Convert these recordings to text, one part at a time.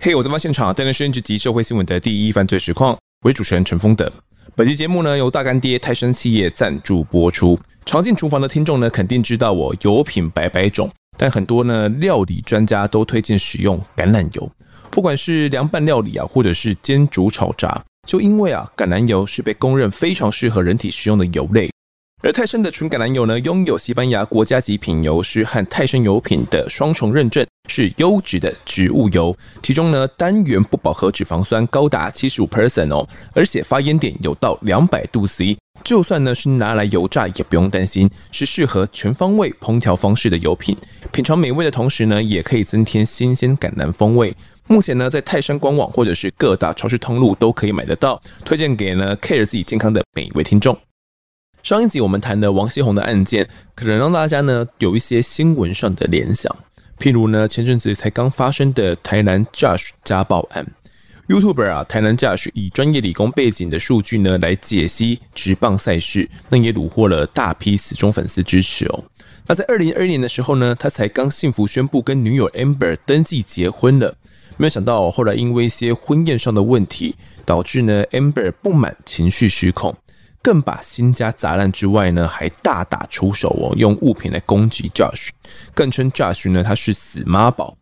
嘿，我在发现场带来升职及社会新闻的第一犯罪实况，为主持人陈丰德。本期节目呢由大干爹泰山企业赞助播出。常进厨房的听众呢肯定知道我油品百百种，但很多呢料理专家都推荐使用橄榄油，不管是凉拌料理啊，或者是煎煮炒炸，就因为啊橄榄油是被公认非常适合人体食用的油类。而泰山的纯橄榄油呢，拥有西班牙国家级品油师和泰山油品的双重认证，是优质的植物油。其中呢，单元不饱和脂肪酸高达七十五 percent 哦，而且发烟点有到两百度 C，就算呢是拿来油炸也不用担心，是适合全方位烹调方式的油品。品尝美味的同时呢，也可以增添新鲜橄榄风味。目前呢，在泰山官网或者是各大超市通路都可以买得到，推荐给呢 care 自己健康的每一位听众。上一集我们谈的王锡红的案件，可能让大家呢有一些新闻上的联想，譬如呢前阵子才刚发生的台南 Josh 家暴案，YouTuber 啊台南 Josh 以专业理工背景的数据呢来解析职棒赛事，那也虏获了大批死忠粉丝支持哦。那在二零二一年的时候呢，他才刚幸福宣布跟女友 Amber 登记结婚了，没有想到后来因为一些婚宴上的问题，导致呢 Amber 不满，情绪失控。更把新家砸烂之外呢，还大打出手哦，用物品来攻击 Josh，更称 Josh 呢他是死妈宝。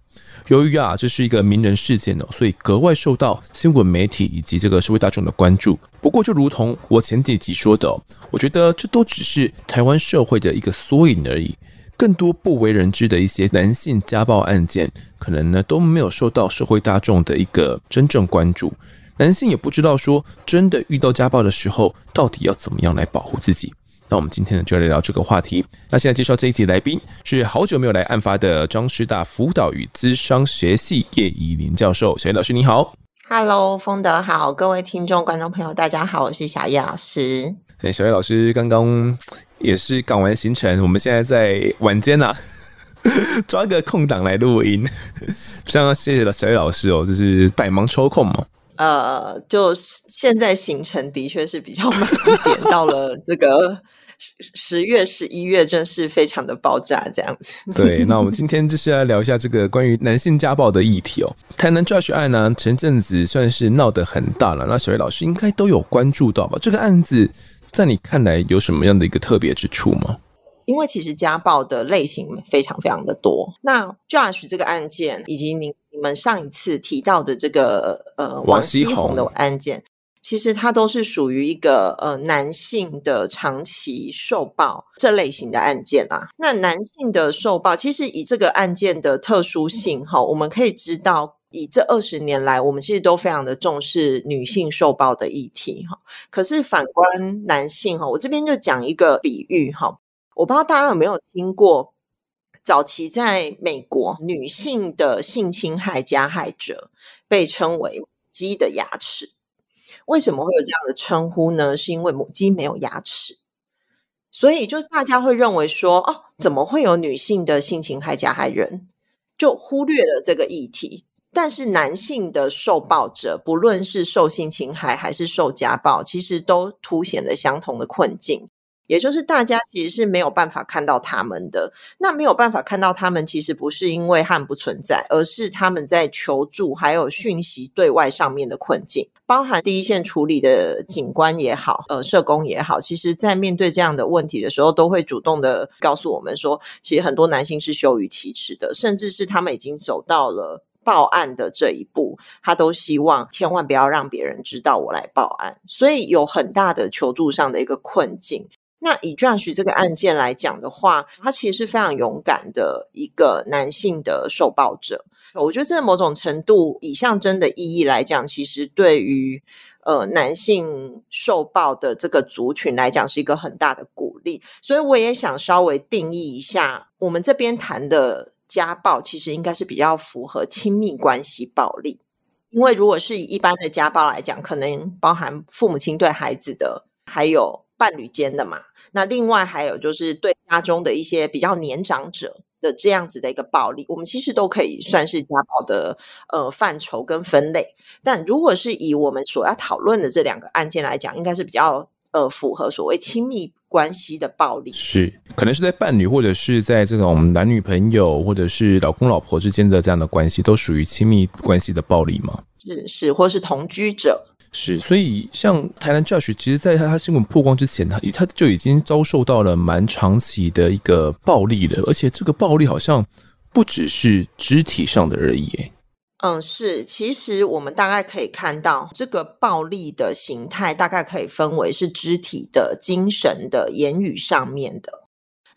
由于啊这是一个名人事件哦，所以格外受到新闻媒体以及这个社会大众的关注。不过就如同我前几集说的哦，我觉得这都只是台湾社会的一个缩影而已。更多不为人知的一些男性家暴案件，可能呢都没有受到社会大众的一个真正关注。男性也不知道说真的遇到家暴的时候，到底要怎么样来保护自己。那我们今天呢就来聊这个话题。那现在介绍这一集来宾是好久没有来案发的彰师大辅导与咨商学系叶怡伶教授，小叶老师你好。Hello，丰德好，各位听众观众朋友大家好，我是小叶老师。哎，小叶老师刚刚也是赶完行程，我们现在在晚间呐、啊，抓个空档来录音。非常谢谢了小叶老师哦，就是百忙抽空嘛。呃，就现在行程的确是比较慢一点，到了这个十十月、十一月，真是非常的爆炸这样子。对，那我们今天就是来聊一下这个关于男性家暴的议题哦。台南 Josh 案呢，前阵子算是闹得很大了，那小叶老师应该都有关注到吧？这个案子在你看来有什么样的一个特别之处吗？因为其实家暴的类型非常非常的多，那 Josh 这个案件以及您你们上一次提到的这个呃王锡红的案件，其实它都是属于一个呃男性的长期受暴这类型的案件啊。那男性的受暴，其实以这个案件的特殊性哈，我们可以知道，以这二十年来，我们其实都非常的重视女性受暴的议题哈。可是反观男性哈，我这边就讲一个比喻哈。我不知道大家有没有听过，早期在美国，女性的性侵害加害者被称为鸡的牙齿。为什么会有这样的称呼呢？是因为母鸡没有牙齿，所以就大家会认为说，哦，怎么会有女性的性侵害加害人？就忽略了这个议题。但是男性的受暴者，不论是受性侵害还是受家暴，其实都凸显了相同的困境。也就是大家其实是没有办法看到他们的，那没有办法看到他们，其实不是因为他们不存在，而是他们在求助还有讯息对外上面的困境，包含第一线处理的警官也好，呃，社工也好，其实在面对这样的问题的时候，都会主动的告诉我们说，其实很多男性是羞于启齿的，甚至是他们已经走到了报案的这一步，他都希望千万不要让别人知道我来报案，所以有很大的求助上的一个困境。那以 Josh 这个案件来讲的话，他其实是非常勇敢的一个男性的受暴者。我觉得这某种程度以象征的意义来讲，其实对于呃男性受暴的这个族群来讲是一个很大的鼓励。所以我也想稍微定义一下，我们这边谈的家暴其实应该是比较符合亲密关系暴力，因为如果是以一般的家暴来讲，可能包含父母亲对孩子的，还有。伴侣间的嘛，那另外还有就是对家中的一些比较年长者的这样子的一个暴力，我们其实都可以算是家暴的呃范畴跟分类。但如果是以我们所要讨论的这两个案件来讲，应该是比较呃符合所谓亲密关系的暴力，是可能是在伴侣或者是在这种男女朋友或者是老公老婆之间的这样的关系，都属于亲密关系的暴力吗？是是，或是同居者。是，所以像台南 Josh，其实在他他新闻曝光之前，他他就已经遭受到了蛮长期的一个暴力了，而且这个暴力好像不只是肢体上的而已。嗯，是，其实我们大概可以看到，这个暴力的形态大概可以分为是肢体的、精神的、言语上面的。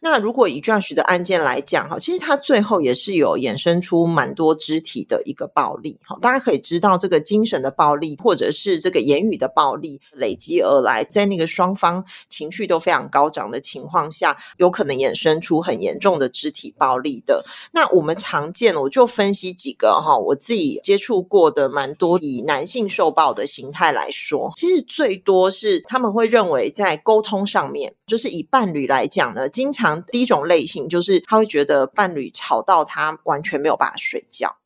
那如果以 Josh 的案件来讲，哈，其实他最后也是有衍生出蛮多肢体的一个暴力，哈，大家可以知道，这个精神的暴力或者是这个言语的暴力累积而来，在那个双方情绪都非常高涨的情况下，有可能衍生出很严重的肢体暴力的。那我们常见，我就分析几个哈，我自己接触过的蛮多以男性受暴的形态来说，其实最多是他们会认为在沟通上面，就是以伴侣来讲呢，经常。第一种类型就是他会觉得伴侣吵到他完全没有办法睡觉，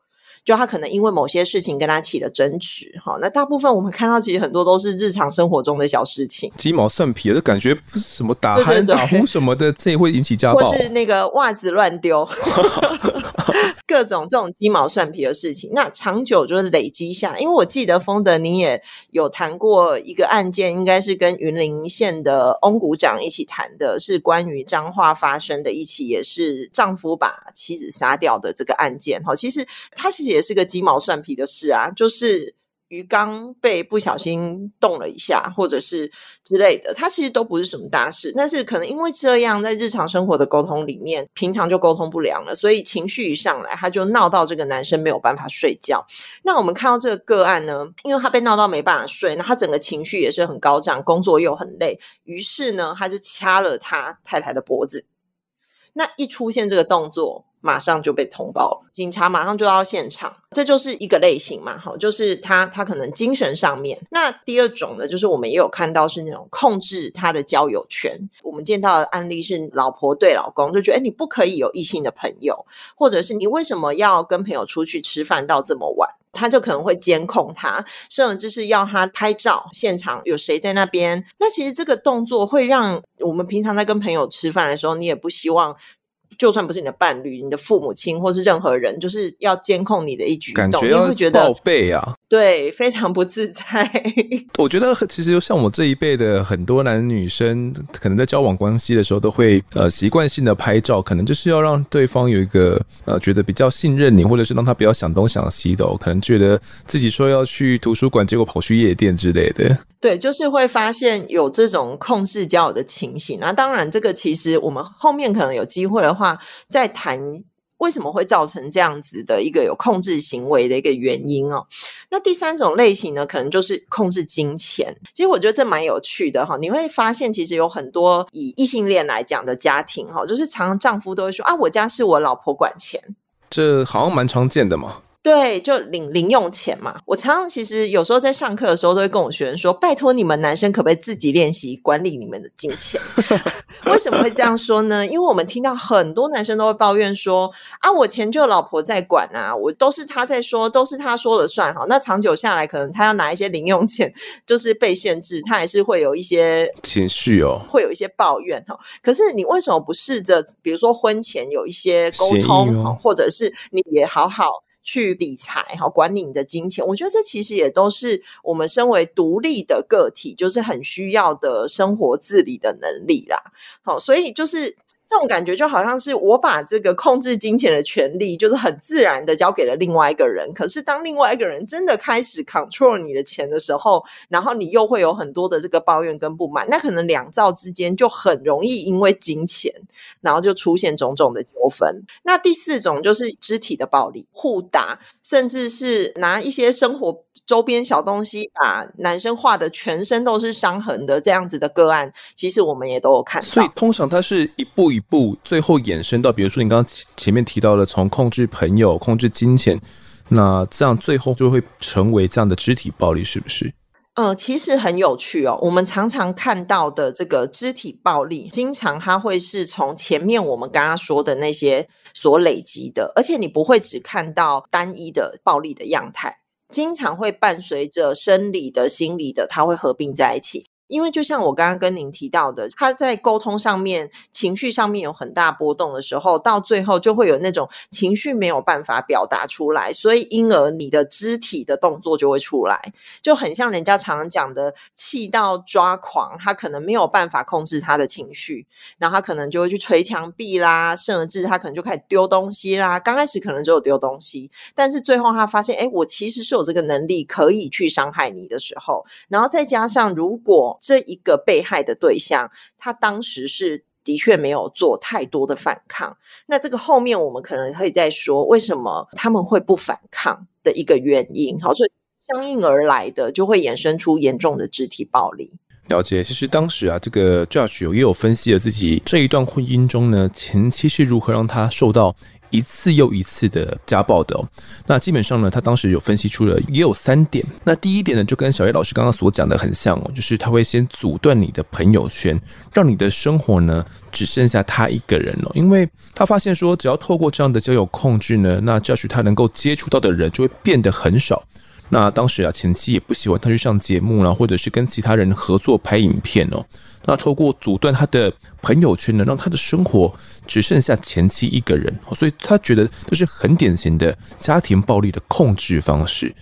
就他可能因为某些事情跟他起了争执，哈，那大部分我们看到其实很多都是日常生活中的小事情，鸡毛蒜皮的，感觉不是什么打鼾打呼什么的，这也会引起家暴，或是那个袜子乱丢。各种这种鸡毛蒜皮的事情，那长久就是累积下来。因为我记得丰德，您也有谈过一个案件，应该是跟云林县的翁股长一起谈的，是关于彰化发生的一起，也是丈夫把妻子杀掉的这个案件。哈，其实他其实也是个鸡毛蒜皮的事啊，就是。鱼缸被不小心动了一下，或者是之类的，它其实都不是什么大事。但是可能因为这样，在日常生活的沟通里面，平常就沟通不良了，所以情绪一上来，他就闹到这个男生没有办法睡觉。那我们看到这个个案呢，因为他被闹到没办法睡，那他整个情绪也是很高涨，工作又很累，于是呢，他就掐了他太太的脖子。那一出现这个动作，马上就被通报了，警察马上就到现场，这就是一个类型嘛，好，就是他他可能精神上面。那第二种呢，就是我们也有看到是那种控制他的交友圈。我们见到的案例是老婆对老公就觉得，哎，你不可以有异性的朋友，或者是你为什么要跟朋友出去吃饭到这么晚？他就可能会监控他，甚至是要他拍照，现场有谁在那边。那其实这个动作会让我们平常在跟朋友吃饭的时候，你也不希望。就算不是你的伴侣、你的父母亲，或是任何人，就是要监控你的一举一动，感觉要会觉得报备啊，对，非常不自在。我觉得其实像我这一辈的很多男女生，可能在交往关系的时候，都会呃习惯性的拍照，可能就是要让对方有一个呃觉得比较信任你，或者是让他不要想东想西的，可能觉得自己说要去图书馆，结果跑去夜店之类的。对，就是会发现有这种控制交友的情形。那当然，这个其实我们后面可能有机会的话，再谈为什么会造成这样子的一个有控制行为的一个原因哦。那第三种类型呢，可能就是控制金钱。其实我觉得这蛮有趣的哈。你会发现，其实有很多以异性恋来讲的家庭哈，就是常常丈夫都会说啊，我家是我老婆管钱，这好像蛮常见的嘛。对，就领零用钱嘛。我常常其实有时候在上课的时候，都会跟我学生说：“拜托你们男生，可不可以自己练习管理你们的金钱？” 为什么会这样说呢？因为我们听到很多男生都会抱怨说：“啊，我钱就老婆在管啊，我都是他在说，都是他说了算。”哈，那长久下来，可能他要拿一些零用钱，就是被限制，他还是会有一些情绪哦，会有一些抱怨哈。可是你为什么不试着，比如说婚前有一些沟通，哦、或者是你也好好。去理财哈，管理你的金钱，我觉得这其实也都是我们身为独立的个体，就是很需要的生活自理的能力啦。好，所以就是。这种感觉就好像是我把这个控制金钱的权利，就是很自然的交给了另外一个人。可是当另外一个人真的开始 control 你的钱的时候，然后你又会有很多的这个抱怨跟不满，那可能两造之间就很容易因为金钱，然后就出现种种的纠纷。那第四种就是肢体的暴力，互打，甚至是拿一些生活周边小东西把男生画的全身都是伤痕的这样子的个案，其实我们也都有看到。所以通常它是一步一步，最后衍生到，比如说你刚刚前面提到的，从控制朋友、控制金钱，那这样最后就会成为这样的肢体暴力，是不是？呃，其实很有趣哦。我们常常看到的这个肢体暴力，经常它会是从前面我们刚刚说的那些所累积的，而且你不会只看到单一的暴力的样态，经常会伴随着生理的、心理的，它会合并在一起。因为就像我刚刚跟您提到的，他在沟通上面、情绪上面有很大波动的时候，到最后就会有那种情绪没有办法表达出来，所以因而你的肢体的动作就会出来，就很像人家常常讲的气到抓狂，他可能没有办法控制他的情绪，然后他可能就会去捶墙壁啦，甚至他可能就开始丢东西啦。刚开始可能只有丢东西，但是最后他发现，哎，我其实是有这个能力可以去伤害你的时候，然后再加上如果这一个被害的对象，他当时是的确没有做太多的反抗。那这个后面我们可能可以再说，为什么他们会不反抗的一个原因。好，所以相应而来的就会衍生出严重的肢体暴力。了解，其实当时啊，这个 Josh 也有分析了自己这一段婚姻中呢，前妻是如何让他受到。一次又一次的家暴的哦，那基本上呢，他当时有分析出了也有三点。那第一点呢，就跟小叶老师刚刚所讲的很像哦，就是他会先阻断你的朋友圈，让你的生活呢只剩下他一个人了。因为他发现说，只要透过这样的交友控制呢，那教许他能够接触到的人就会变得很少。那当时啊，前妻也不喜欢他去上节目啦，或者是跟其他人合作拍影片哦。那透过阻断他的朋友圈呢，让他的生活只剩下前妻一个人，所以他觉得这是很典型的家庭暴力的控制方式。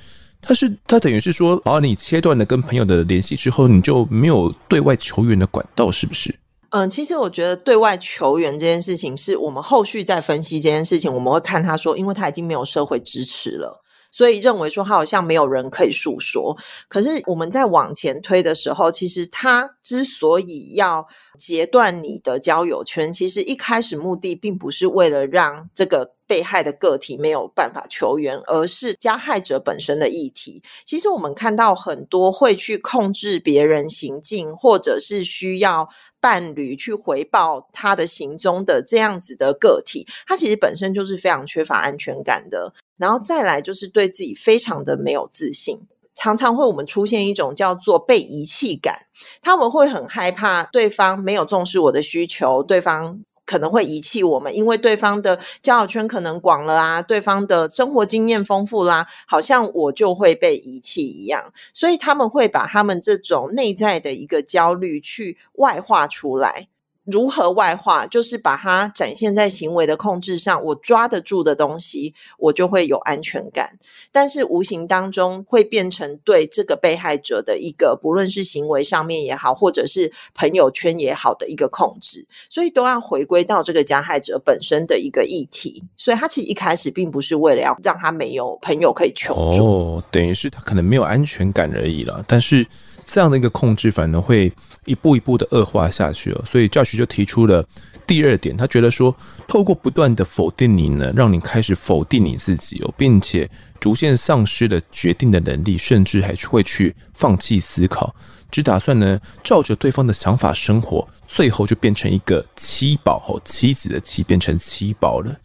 他是他等于是说，把，你切断了跟朋友的联系之后，你就没有对外求援的管道，是不是？嗯，其实我觉得对外求援这件事情，是我们后续在分析这件事情，我们会看他说，因为他已经没有社会支持了。所以认为说他好像没有人可以诉说，可是我们在往前推的时候，其实他之所以要截断你的交友圈，其实一开始目的并不是为了让这个被害的个体没有办法求援，而是加害者本身的议题。其实我们看到很多会去控制别人行径，或者是需要伴侣去回报他的行踪的这样子的个体，他其实本身就是非常缺乏安全感的。然后再来就是对自己非常的没有自信，常常会我们出现一种叫做被遗弃感，他们会很害怕对方没有重视我的需求，对方可能会遗弃我们，因为对方的交友圈可能广了啊，对方的生活经验丰富啦，好像我就会被遗弃一样，所以他们会把他们这种内在的一个焦虑去外化出来。如何外化？就是把它展现在行为的控制上。我抓得住的东西，我就会有安全感。但是无形当中会变成对这个被害者的一个，不论是行为上面也好，或者是朋友圈也好的一个控制。所以都要回归到这个加害者本身的一个议题。所以他其实一开始并不是为了要让他没有朋友可以求助，哦，等于是他可能没有安全感而已了。但是。这样的一个控制反而会一步一步的恶化下去了，所以 Josh 就提出了第二点，他觉得说，透过不断的否定你呢，让你开始否定你自己哦，并且逐渐丧失了决定的能力，甚至还会去放弃思考，只打算呢照着对方的想法生活，最后就变成一个妻宝哦，妻子的妻变成妻宝了。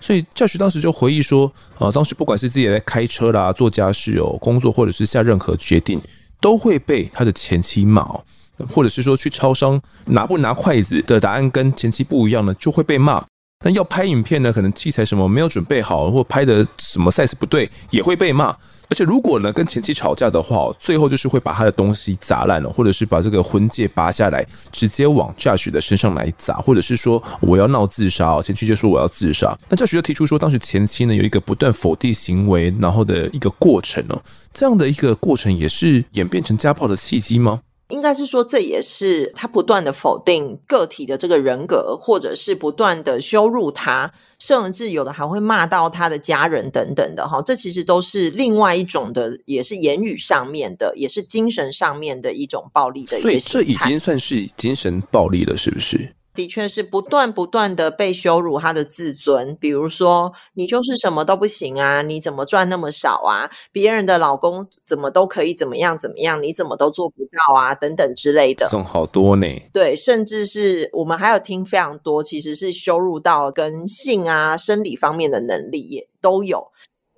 所以教学当时就回忆说，啊，当时不管是自己在开车啦、做家事哦、工作，或者是下任何决定。都会被他的前妻骂哦，或者是说去超商拿不拿筷子的答案跟前妻不一样呢，就会被骂。那要拍影片呢，可能器材什么没有准备好，或拍的什么 size 不对，也会被骂。而且如果呢跟前妻吵架的话，最后就是会把他的东西砸烂了，或者是把这个婚戒拔下来，直接往 Josh 的身上来砸，或者是说我要闹自杀，前妻就说我要自杀。那 Josh 就提出说，当时前妻呢有一个不断否定行为，然后的一个过程哦，这样的一个过程也是演变成家暴的契机吗？应该是说，这也是他不断的否定个体的这个人格，或者是不断的羞辱他，甚至有的还会骂到他的家人等等的哈。这其实都是另外一种的，也是言语上面的，也是精神上面的一种暴力的一个。所以这已经算是精神暴力了，是不是？的确是不断不断的被羞辱他的自尊，比如说你就是什么都不行啊，你怎么赚那么少啊？别人的老公怎么都可以怎么样怎么样，你怎么都做不到啊？等等之类的，这种好多呢。对，甚至是我们还有听非常多，其实是羞辱到跟性啊、生理方面的能力也都有。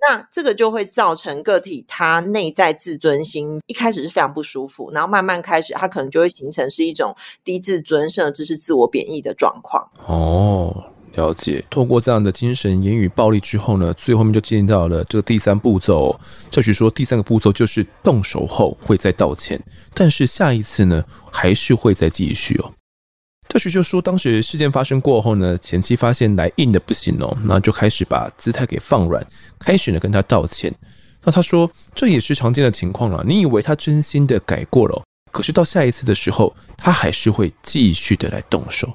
那这个就会造成个体他内在自尊心一开始是非常不舒服，然后慢慢开始他可能就会形成是一种低自尊，甚至是自我贬义的状况。哦，了解。透过这样的精神言语暴力之后呢，最后面就进到了这个第三步骤。教学说第三个步骤就是动手后会再道歉，但是下一次呢，还是会再继续哦。或许就说，当时事件发生过后呢，前妻发现来硬的不行哦，那就开始把姿态给放软，开始呢跟他道歉。那他说这也是常见的情况了。你以为他真心的改过了，可是到下一次的时候，他还是会继续的来动手。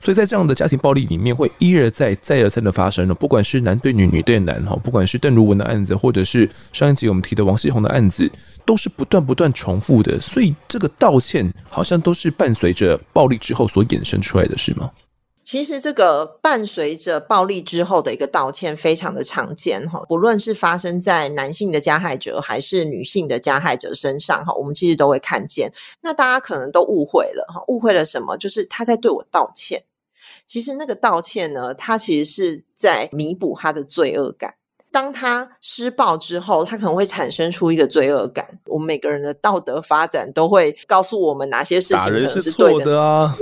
所以在这样的家庭暴力里面，会一而再、再而三的发生了。不管是男对女、女对男哈，不管是邓如文的案子，或者是上一集我们提的王锡红的案子，都是不断不断重复的。所以这个道歉好像都是伴随着暴力之后所衍生出来的，是吗？其实这个伴随着暴力之后的一个道歉非常的常见哈，不论是发生在男性的加害者还是女性的加害者身上哈，我们其实都会看见。那大家可能都误会了哈，误会了什么？就是他在对我道歉。其实那个道歉呢，他其实是在弥补他的罪恶感。当他施暴之后，他可能会产生出一个罪恶感。我们每个人的道德发展都会告诉我们哪些事情可能是对的啊。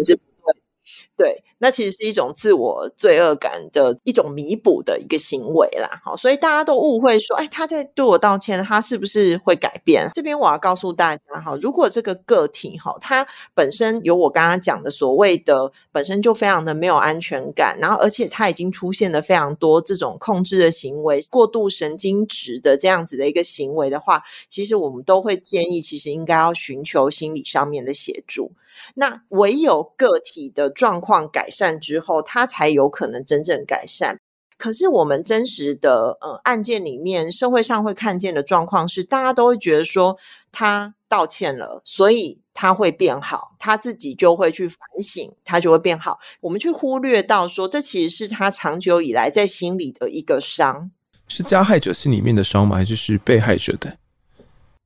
对，那其实是一种自我罪恶感的一种弥补的一个行为啦。好，所以大家都误会说，哎，他在对我道歉，他是不是会改变？这边我要告诉大家哈，如果这个个体哈，他本身有我刚刚讲的所谓的本身就非常的没有安全感，然后而且他已经出现了非常多这种控制的行为、过度神经质的这样子的一个行为的话，其实我们都会建议，其实应该要寻求心理上面的协助。那唯有个体的状况改善之后，他才有可能真正改善。可是我们真实的呃案件里面，社会上会看见的状况是，大家都会觉得说他道歉了，所以他会变好，他自己就会去反省，他就会变好。我们去忽略到说，这其实是他长久以来在心里的一个伤。是加害者心里面的伤吗？还是是被害者的？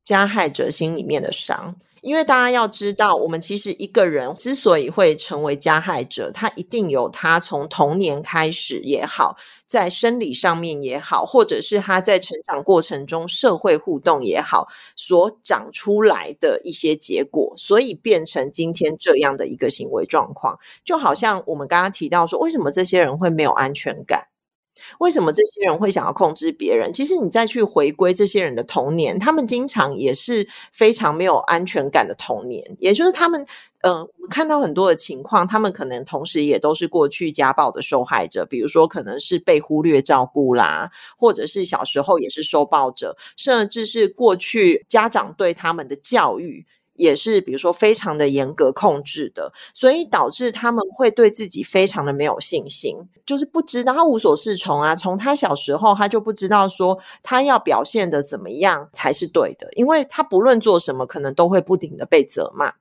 加害者心里面的伤。因为大家要知道，我们其实一个人之所以会成为加害者，他一定有他从童年开始也好，在生理上面也好，或者是他在成长过程中社会互动也好，所长出来的一些结果，所以变成今天这样的一个行为状况。就好像我们刚刚提到说，为什么这些人会没有安全感？为什么这些人会想要控制别人？其实你再去回归这些人的童年，他们经常也是非常没有安全感的童年。也就是他们，嗯、看到很多的情况，他们可能同时也都是过去家暴的受害者，比如说可能是被忽略照顾啦，或者是小时候也是受暴者，甚至是过去家长对他们的教育。也是，比如说非常的严格控制的，所以导致他们会对自己非常的没有信心，就是不知道，他无所适从啊。从他小时候，他就不知道说他要表现的怎么样才是对的，因为他不论做什么，可能都会不停的被责骂，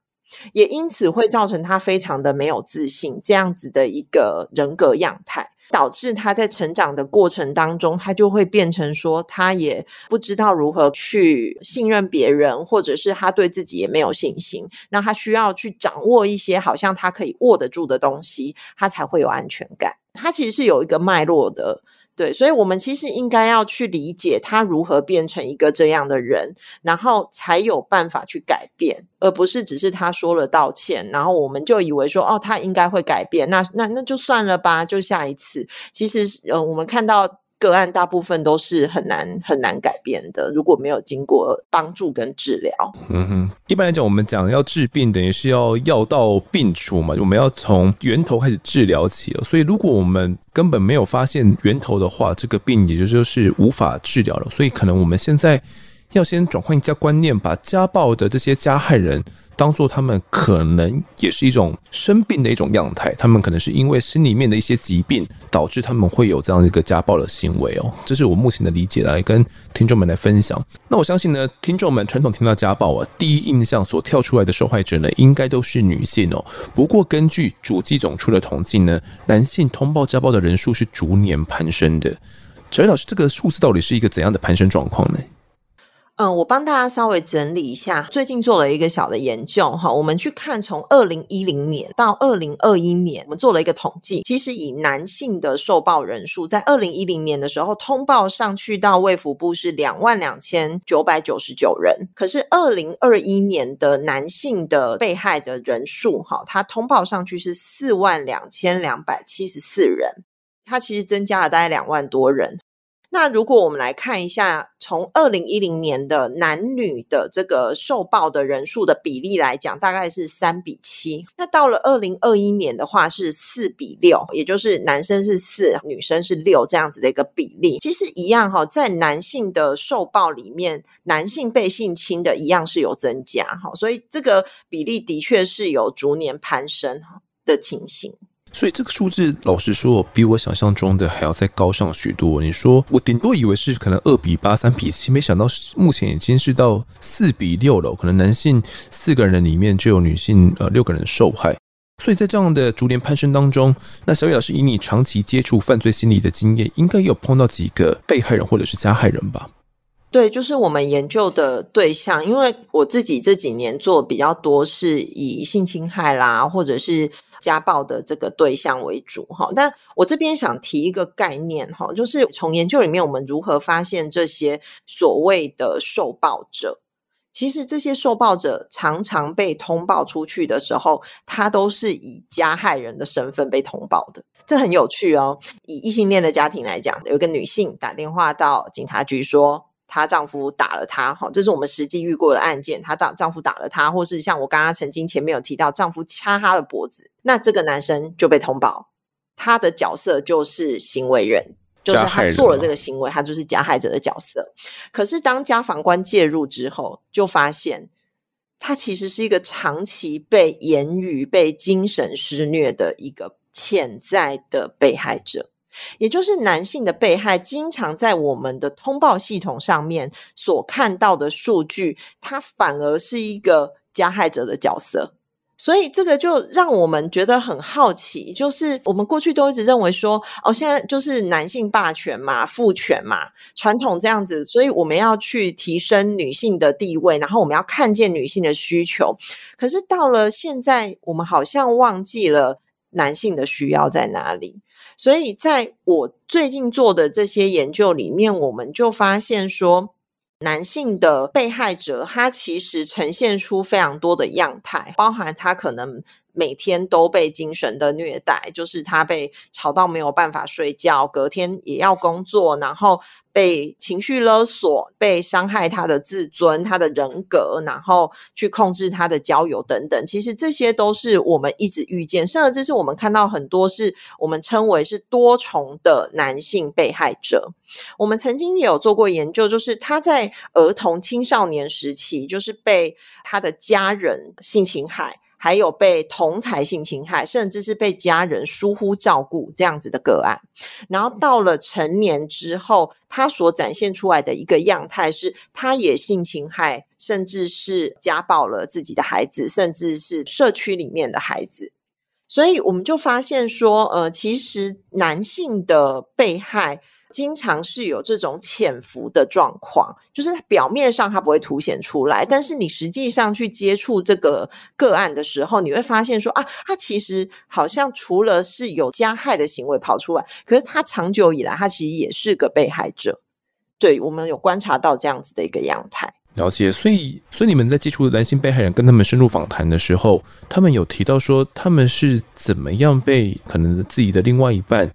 也因此会造成他非常的没有自信，这样子的一个人格样态。导致他在成长的过程当中，他就会变成说，他也不知道如何去信任别人，或者是他对自己也没有信心。那他需要去掌握一些好像他可以握得住的东西，他才会有安全感。他其实是有一个脉络的。对，所以我们其实应该要去理解他如何变成一个这样的人，然后才有办法去改变，而不是只是他说了道歉，然后我们就以为说，哦，他应该会改变，那那那就算了吧，就下一次。其实，呃，我们看到。个案大部分都是很难很难改变的，如果没有经过帮助跟治疗。嗯哼，一般来讲，我们讲要治病，等于是要药到病除嘛，我们要从源头开始治疗起。所以，如果我们根本没有发现源头的话，这个病也就是说是无法治疗了。所以，可能我们现在要先转换一下观念，把家暴的这些加害人。当做他们可能也是一种生病的一种样态，他们可能是因为心里面的一些疾病导致他们会有这样一个家暴的行为哦，这是我目前的理解，来跟听众们来分享。那我相信呢，听众们传统听到家暴啊，第一印象所跳出来的受害者呢，应该都是女性哦。不过根据主计总处的统计呢，男性通报家暴的人数是逐年攀升的。筱老师，这个数字到底是一个怎样的攀升状况呢？嗯，我帮大家稍微整理一下，最近做了一个小的研究哈，我们去看从二零一零年到二零二一年，我们做了一个统计，其实以男性的受暴人数，在二零一零年的时候通报上去到卫福部是两万两千九百九十九人，可是二零二一年的男性的被害的人数哈，他通报上去是四万两千两百七十四人。它其实增加了大概两万多人。那如果我们来看一下，从二零一零年的男女的这个受暴的人数的比例来讲，大概是三比七。那到了二零二一年的话是四比六，也就是男生是四，女生是六这样子的一个比例。其实一样哈，在男性的受暴里面，男性被性侵的一样是有增加哈，所以这个比例的确是有逐年攀升的情形。所以这个数字，老实说，比我想象中的还要再高上许多。你说我顶多以为是可能二比八、三比七，没想到目前已经是到四比六了。可能男性四个人里面就有女性呃六个人受害。所以在这样的逐年攀升当中，那小雨老师以你长期接触犯罪心理的经验，应该有碰到几个被害人或者是加害人吧？对，就是我们研究的对象，因为我自己这几年做比较多是以性侵害啦，或者是。家暴的这个对象为主哈，但我这边想提一个概念哈，就是从研究里面我们如何发现这些所谓的受暴者，其实这些受暴者常常被通报出去的时候，他都是以加害人的身份被通报的，这很有趣哦。以异性恋的家庭来讲，有个女性打电话到警察局说。她丈夫打了她，哈，这是我们实际遇过的案件。她打丈夫打了她，或是像我刚刚曾经前面有提到，丈夫掐她的脖子，那这个男生就被通报，他的角色就是行为人，就是他做了这个行为，他就是加害者的角色。可是当家访官介入之后，就发现他其实是一个长期被言语、被精神施虐的一个潜在的被害者。也就是男性的被害，经常在我们的通报系统上面所看到的数据，它反而是一个加害者的角色。所以这个就让我们觉得很好奇，就是我们过去都一直认为说，哦，现在就是男性霸权嘛，父权嘛，传统这样子，所以我们要去提升女性的地位，然后我们要看见女性的需求。可是到了现在，我们好像忘记了男性的需要在哪里。所以，在我最近做的这些研究里面，我们就发现说，男性的被害者，他其实呈现出非常多的样态，包含他可能。每天都被精神的虐待，就是他被吵到没有办法睡觉，隔天也要工作，然后被情绪勒索，被伤害他的自尊、他的人格，然后去控制他的交友等等。其实这些都是我们一直遇见，甚至是我们看到很多是我们称为是多重的男性被害者。我们曾经也有做过研究，就是他在儿童青少年时期，就是被他的家人性侵害。还有被同才性侵害，甚至是被家人疏忽照顾这样子的个案，然后到了成年之后，他所展现出来的一个样态是，他也性侵害，甚至是家暴了自己的孩子，甚至是社区里面的孩子。所以我们就发现说，呃，其实男性的被害。经常是有这种潜伏的状况，就是表面上它不会凸显出来，但是你实际上去接触这个个案的时候，你会发现说啊，他其实好像除了是有加害的行为跑出来，可是他长久以来他其实也是个被害者。对，我们有观察到这样子的一个样态。了解，所以所以你们在接触男性被害人跟他们深入访谈的时候，他们有提到说他们是怎么样被可能自己的另外一半。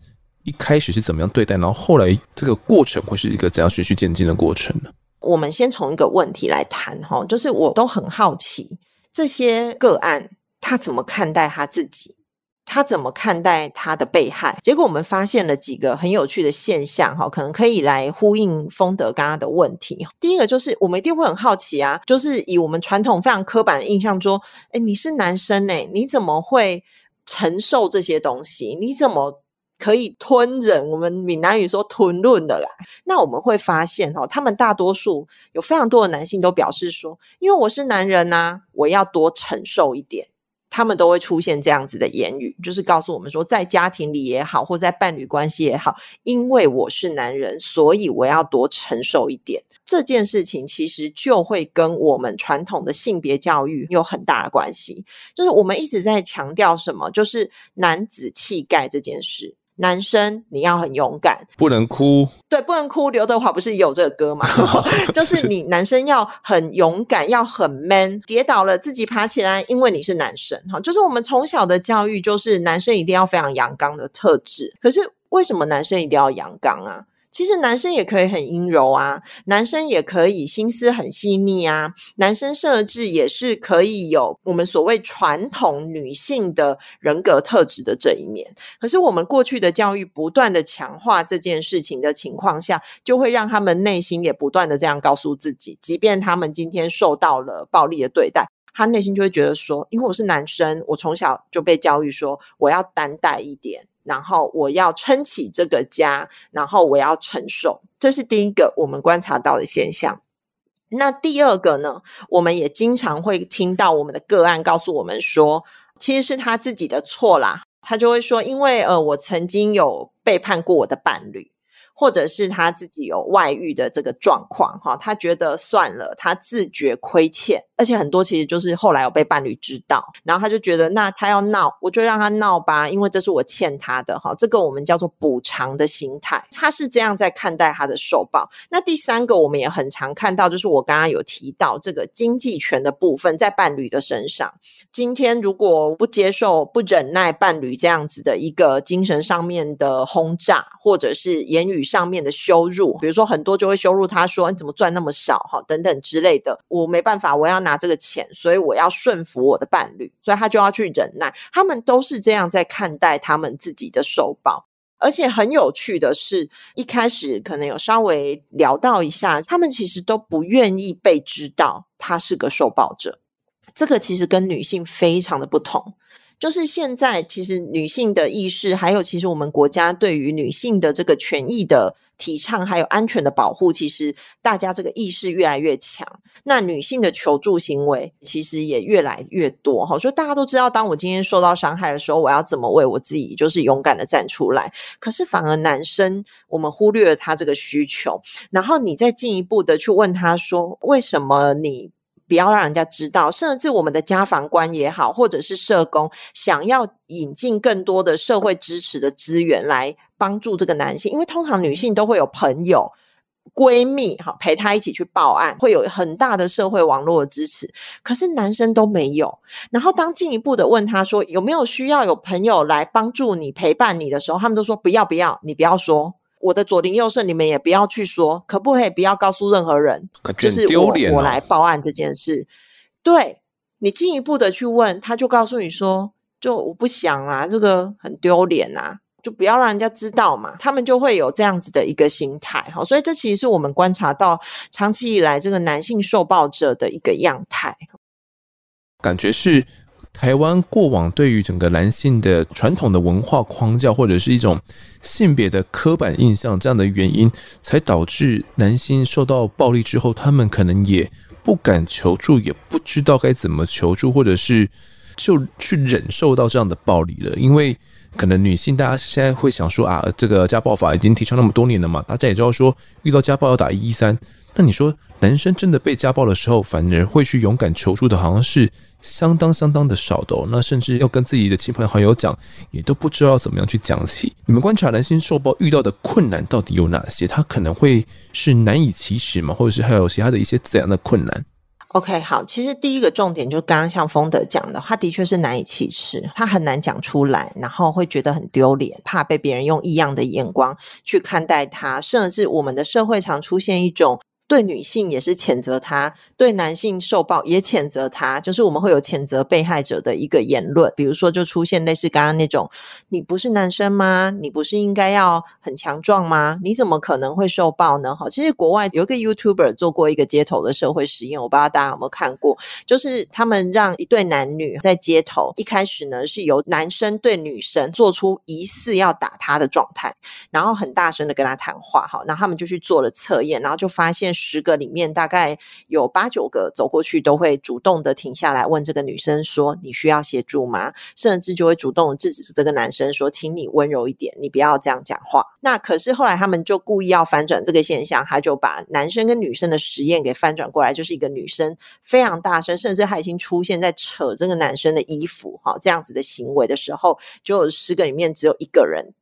一开始是怎么样对待，然后后来这个过程会是一个怎样循序渐进的过程呢？我们先从一个问题来谈哈，就是我都很好奇这些个案他怎么看待他自己，他怎么看待他的被害？结果我们发现了几个很有趣的现象哈，可能可以来呼应丰德刚刚的问题。第一个就是我们一定会很好奇啊，就是以我们传统非常刻板的印象说，诶，你是男生诶，你怎么会承受这些东西？你怎么？可以吞忍，我们闽南语说吞论的啦。那我们会发现哦，他们大多数有非常多的男性都表示说，因为我是男人呐、我要多承受一点。他们都会出现这样子的言语，就是告诉我们说，在家庭里也好，或在伴侣关系也好，因为我是男人，所以我要多承受一点。这件事情其实就会跟我们传统的性别教育有很大的关系。就是我们一直在强调什么，就是男子气概这件事。男生，你要很勇敢，不能哭。对，不能哭。刘德华不是有这个歌吗？就是你男生要很勇敢，要很 man，跌倒了自己爬起来，因为你是男生。哈，就是我们从小的教育就是男生一定要非常阳刚的特质。可是为什么男生一定要阳刚啊？其实男生也可以很阴柔啊，男生也可以心思很细腻啊，男生甚至也是可以有我们所谓传统女性的人格特质的这一面。可是我们过去的教育不断的强化这件事情的情况下，就会让他们内心也不断的这样告诉自己，即便他们今天受到了暴力的对待，他内心就会觉得说，因为我是男生，我从小就被教育说我要担待一点。然后我要撑起这个家，然后我要承受，这是第一个我们观察到的现象。那第二个呢？我们也经常会听到我们的个案告诉我们说，其实是他自己的错啦。他就会说，因为呃，我曾经有背叛过我的伴侣。或者是他自己有外遇的这个状况，哈，他觉得算了，他自觉亏欠，而且很多其实就是后来有被伴侣知道，然后他就觉得那他要闹，我就让他闹吧，因为这是我欠他的，哈，这个我们叫做补偿的心态，他是这样在看待他的受报。那第三个我们也很常看到，就是我刚刚有提到这个经济权的部分在伴侣的身上，今天如果不接受、不忍耐伴侣这样子的一个精神上面的轰炸，或者是言语。上面的羞辱，比如说很多就会羞辱他说，你怎么赚那么少哈，等等之类的，我没办法，我要拿这个钱，所以我要顺服我的伴侣，所以他就要去忍耐。他们都是这样在看待他们自己的受暴，而且很有趣的是，一开始可能有稍微聊到一下，他们其实都不愿意被知道他是个受暴者，这个其实跟女性非常的不同。就是现在，其实女性的意识，还有其实我们国家对于女性的这个权益的提倡，还有安全的保护，其实大家这个意识越来越强。那女性的求助行为其实也越来越多哈。所以大家都知道，当我今天受到伤害的时候，我要怎么为我自己就是勇敢的站出来。可是反而男生，我们忽略了他这个需求，然后你再进一步的去问他说，为什么你？不要让人家知道，甚至我们的家防官也好，或者是社工，想要引进更多的社会支持的资源来帮助这个男性，因为通常女性都会有朋友、闺蜜，哈，陪她一起去报案，会有很大的社会网络的支持。可是男生都没有。然后当进一步的问他说有没有需要有朋友来帮助你、陪伴你的时候，他们都说不要不要，你不要说。我的左邻右舍，你们也不要去说，可不可以不要告诉任何人？就是我我来报案这件事。对，你进一步的去问，他就告诉你说，就我不想啊，这个很丢脸啊，就不要让人家知道嘛。他们就会有这样子的一个心态，哈，所以这其实是我们观察到长期以来这个男性受暴者的一个样态，感觉是。台湾过往对于整个男性的传统的文化框架，或者是一种性别的刻板印象，这样的原因，才导致男性受到暴力之后，他们可能也不敢求助，也不知道该怎么求助，或者是就去忍受到这样的暴力了。因为可能女性，大家现在会想说啊，这个家暴法已经提倡那么多年了嘛，大家也知道说，遇到家暴要打一一三。那你说，男生真的被家暴的时候，反而会去勇敢求助的，好像是相当相当的少的哦。那甚至要跟自己的亲朋好友讲，也都不知道怎么样去讲起。你们观察男性受暴遇到的困难到底有哪些？他可能会是难以启齿吗？或者是还有其他的一些怎样的困难？OK，好，其实第一个重点就刚刚像丰德讲的，他的确是难以启齿，他很难讲出来，然后会觉得很丢脸，怕被别人用异样的眼光去看待他，甚至我们的社会常出现一种。对女性也是谴责他，对男性受暴也谴责他，就是我们会有谴责被害者的一个言论，比如说就出现类似刚刚那种：“你不是男生吗？你不是应该要很强壮吗？你怎么可能会受暴呢？”哈，其实国外有一个 YouTuber 做过一个街头的社会实验，我不知道大家有没有看过，就是他们让一对男女在街头，一开始呢是由男生对女生做出疑似要打他的状态，然后很大声的跟他谈话，哈，然后他们就去做了测验，然后就发现。十个里面大概有八九个走过去都会主动的停下来问这个女生说：“你需要协助吗？”甚至就会主动制止这个男生说：“请你温柔一点，你不要这样讲话。”那可是后来他们就故意要反转这个现象，他就把男生跟女生的实验给翻转过来，就是一个女生非常大声，甚至还已经出现在扯这个男生的衣服，哈，这样子的行为的时候，就十个里面只有一个人。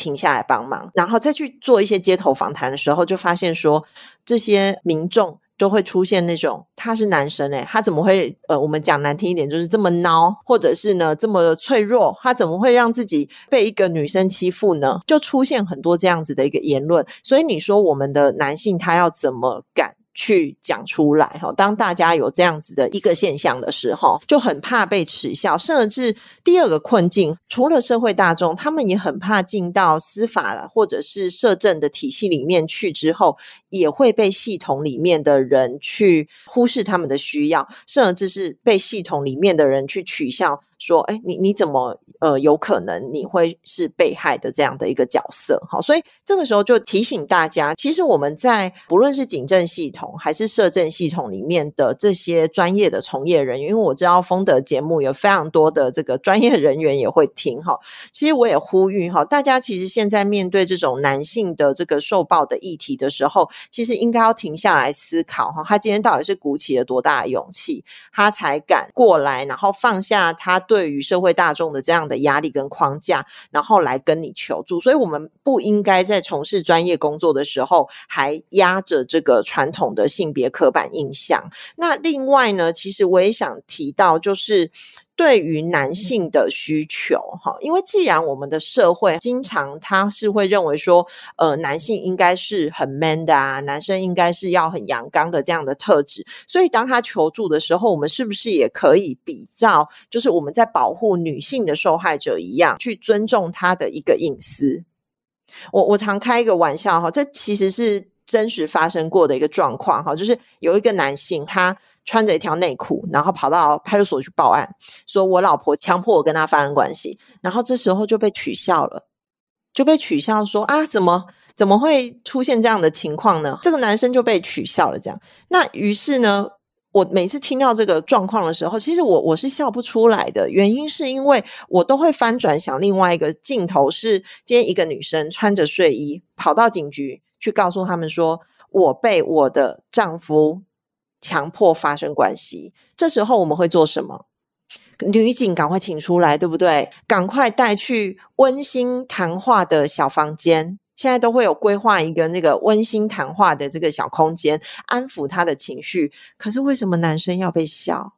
停下来帮忙，然后再去做一些街头访谈的时候，就发现说，这些民众都会出现那种他是男生诶，他怎么会呃，我们讲难听一点，就是这么孬，或者是呢这么脆弱，他怎么会让自己被一个女生欺负呢？就出现很多这样子的一个言论。所以你说我们的男性他要怎么敢？去讲出来哈，当大家有这样子的一个现象的时候，就很怕被耻笑，甚至第二个困境，除了社会大众，他们也很怕进到司法或者是社政的体系里面去之后，也会被系统里面的人去忽视他们的需要，甚至是被系统里面的人去取笑。说，哎，你你怎么呃有可能你会是被害的这样的一个角色？好，所以这个时候就提醒大家，其实我们在不论是警政系统还是社政系统里面的这些专业的从业人员，因为我知道丰德节目有非常多的这个专业人员也会听哈。其实我也呼吁哈，大家其实现在面对这种男性的这个受暴的议题的时候，其实应该要停下来思考哈，他今天到底是鼓起了多大的勇气，他才敢过来，然后放下他。对于社会大众的这样的压力跟框架，然后来跟你求助，所以我们不应该在从事专业工作的时候还压着这个传统的性别刻板印象。那另外呢，其实我也想提到，就是。对于男性的需求，哈，因为既然我们的社会经常他是会认为说，呃，男性应该是很 man 的啊，男生应该是要很阳刚的这样的特质，所以当他求助的时候，我们是不是也可以比照，就是我们在保护女性的受害者一样，去尊重他的一个隐私？我我常开一个玩笑哈，这其实是真实发生过的一个状况哈，就是有一个男性他。穿着一条内裤，然后跑到派出所去报案，说我老婆强迫我跟他发生关系，然后这时候就被取笑了，就被取笑说啊，怎么怎么会出现这样的情况呢？这个男生就被取笑了，这样。那于是呢，我每次听到这个状况的时候，其实我我是笑不出来的，原因是因为我都会翻转想另外一个镜头，是今天一个女生穿着睡衣跑到警局去告诉他们说，我被我的丈夫。强迫发生关系，这时候我们会做什么？女警赶快请出来，对不对？赶快带去温馨谈话的小房间。现在都会有规划一个那个温馨谈话的这个小空间，安抚他的情绪。可是为什么男生要被笑？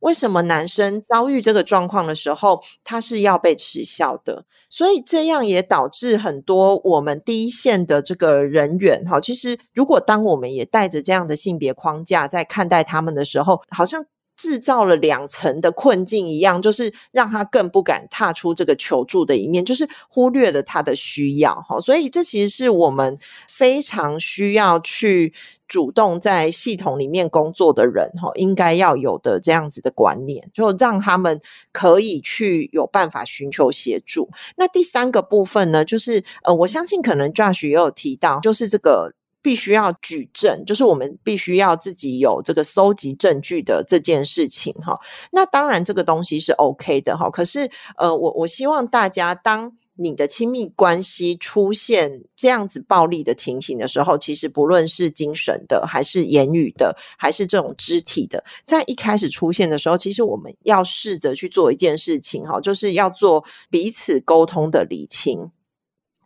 为什么男生遭遇这个状况的时候，他是要被耻笑的？所以这样也导致很多我们第一线的这个人员，哈，其实如果当我们也带着这样的性别框架在看待他们的时候，好像。制造了两层的困境一样，就是让他更不敢踏出这个求助的一面，就是忽略了他的需要哈。所以这其实是我们非常需要去主动在系统里面工作的人哈，应该要有的这样子的观念，就让他们可以去有办法寻求协助。那第三个部分呢，就是呃，我相信可能 Josh 也有提到，就是这个。必须要举证，就是我们必须要自己有这个搜集证据的这件事情哈。那当然这个东西是 OK 的哈。可是呃，我我希望大家，当你的亲密关系出现这样子暴力的情形的时候，其实不论是精神的，还是言语的，还是这种肢体的，在一开始出现的时候，其实我们要试着去做一件事情哈，就是要做彼此沟通的理清。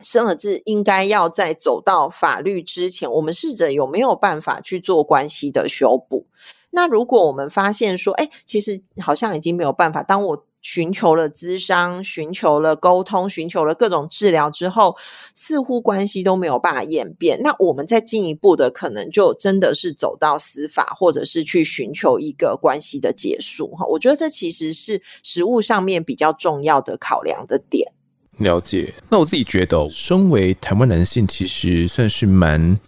甚至应该要在走到法律之前，我们试着有没有办法去做关系的修补。那如果我们发现说，哎，其实好像已经没有办法。当我寻求了咨商，寻求了沟通，寻求了各种治疗之后，似乎关系都没有办法演变。那我们再进一步的，可能就真的是走到司法，或者是去寻求一个关系的结束。哈，我觉得这其实是实务上面比较重要的考量的点。了解，那我自己觉得，身为台湾男性，其实算是蛮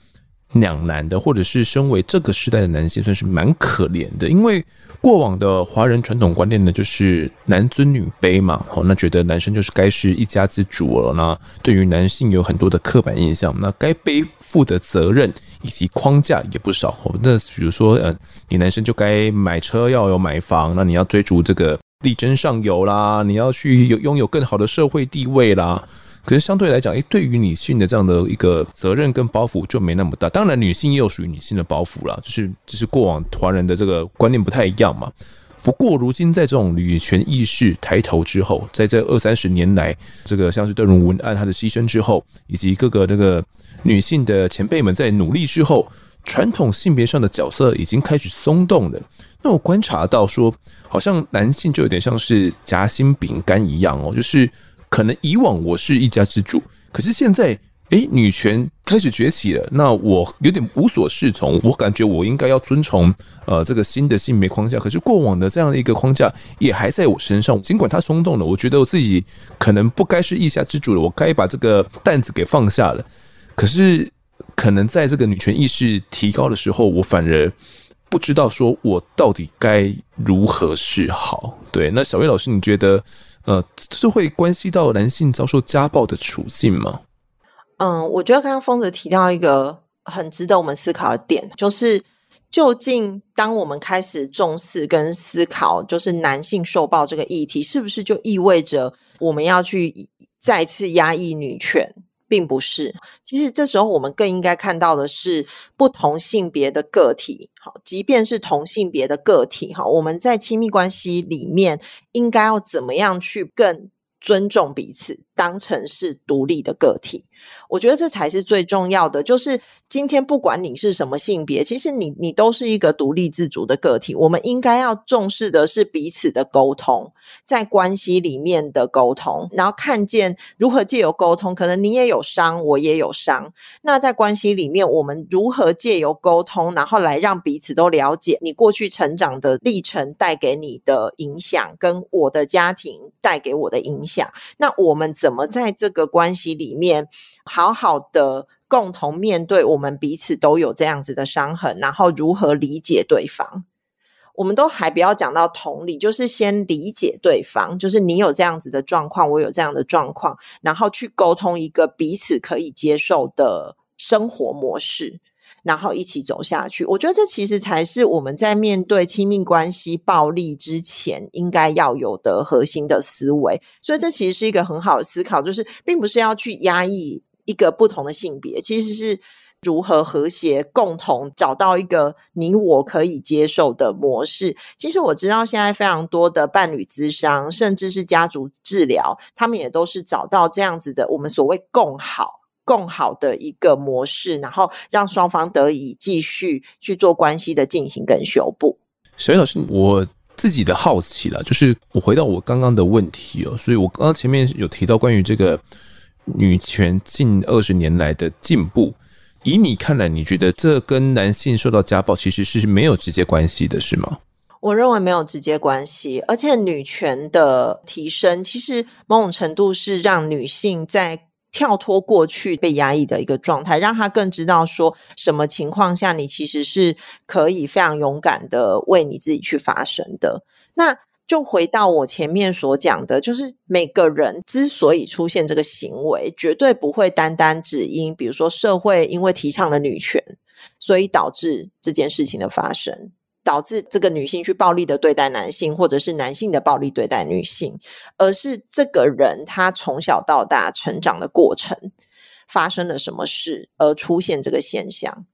两难的，或者是身为这个时代的男性，算是蛮可怜的。因为过往的华人传统观念呢，就是男尊女卑嘛，好，那觉得男生就是该是一家之主了。那对于男性有很多的刻板印象，那该背负的责任以及框架也不少。那比如说，呃，你男生就该买车要有买房，那你要追逐这个。力争上游啦，你要去有拥有更好的社会地位啦。可是相对来讲，诶，对于女性的这样的一个责任跟包袱就没那么大。当然，女性也有属于女性的包袱啦，就是就是过往华人的这个观念不太一样嘛。不过，如今在这种女权意识抬头之后，在这二三十年来，这个像是邓荣文案她的牺牲之后，以及各个那个女性的前辈们在努力之后。传统性别上的角色已经开始松动了。那我观察到说，好像男性就有点像是夹心饼干一样哦，就是可能以往我是一家之主，可是现在。诶，女权开始崛起了，那我有点无所适从。我感觉我应该要遵从呃这个新的性别框架，可是过往的这样的一个框架也还在我身上。尽管它松动了，我觉得我自己可能不该是一家之主了，我该把这个担子给放下了。可是可能在这个女权意识提高的时候，我反而不知道说我到底该如何是好。对，那小叶老师，你觉得呃这会关系到男性遭受家暴的处境吗？嗯，我觉得刚刚峰子提到一个很值得我们思考的点，就是究竟当我们开始重视跟思考，就是男性受暴这个议题，是不是就意味着我们要去再次压抑女权？并不是。其实这时候我们更应该看到的是不同性别的个体，好，即便是同性别的个体，哈，我们在亲密关系里面应该要怎么样去更尊重彼此，当成是独立的个体。我觉得这才是最重要的。就是今天，不管你是什么性别，其实你你都是一个独立自主的个体。我们应该要重视的是彼此的沟通，在关系里面的沟通，然后看见如何借由沟通，可能你也有伤，我也有伤。那在关系里面，我们如何借由沟通，然后来让彼此都了解你过去成长的历程带给你的影响，跟我的家庭带给我的影响。那我们怎么在这个关系里面，好好的共同面对，我们彼此都有这样子的伤痕，然后如何理解对方？我们都还不要讲到同理，就是先理解对方，就是你有这样子的状况，我有这样的状况，然后去沟通一个彼此可以接受的生活模式，然后一起走下去。我觉得这其实才是我们在面对亲密关系暴力之前应该要有的核心的思维。所以这其实是一个很好的思考，就是并不是要去压抑。一个不同的性别，其实是如何和谐共同找到一个你我可以接受的模式。其实我知道现在非常多的伴侣咨商，甚至是家族治疗，他们也都是找到这样子的我们所谓共好、共好的一个模式，然后让双方得以继续去做关系的进行跟修补。小叶老师，我自己的好奇了，就是我回到我刚刚的问题哦，所以我刚刚前面有提到关于这个。女权近二十年来的进步，以你看来，你觉得这跟男性受到家暴其实是没有直接关系的，是吗？我认为没有直接关系，而且女权的提升，其实某种程度是让女性在跳脱过去被压抑的一个状态，让他更知道说什么情况下你其实是可以非常勇敢的为你自己去发声的。那就回到我前面所讲的，就是每个人之所以出现这个行为，绝对不会单单只因，比如说社会因为提倡了女权，所以导致这件事情的发生，导致这个女性去暴力的对待男性，或者是男性的暴力对待女性，而是这个人他从小到大成长的过程发生了什么事，而出现这个现象。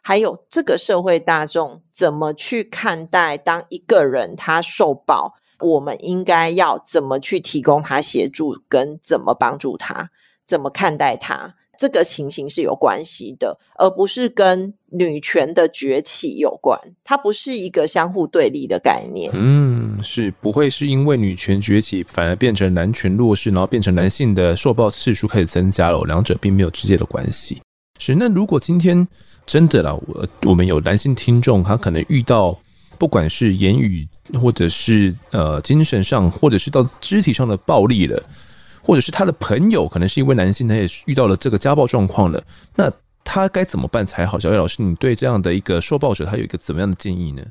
还有这个社会大众怎么去看待？当一个人他受暴，我们应该要怎么去提供他协助，跟怎么帮助他，怎么看待他？这个情形是有关系的，而不是跟女权的崛起有关。它不是一个相互对立的概念。嗯，是不会是因为女权崛起，反而变成男权弱势，然后变成男性的受暴次数开始增加了。两者并没有直接的关系。是，那如果今天真的啦，我我们有男性听众，他可能遇到不管是言语，或者是呃精神上，或者是到肢体上的暴力了，或者是他的朋友可能是一位男性，他也遇到了这个家暴状况了，那他该怎么办才好？小叶老师，你对这样的一个受暴者，他有一个怎么样的建议呢？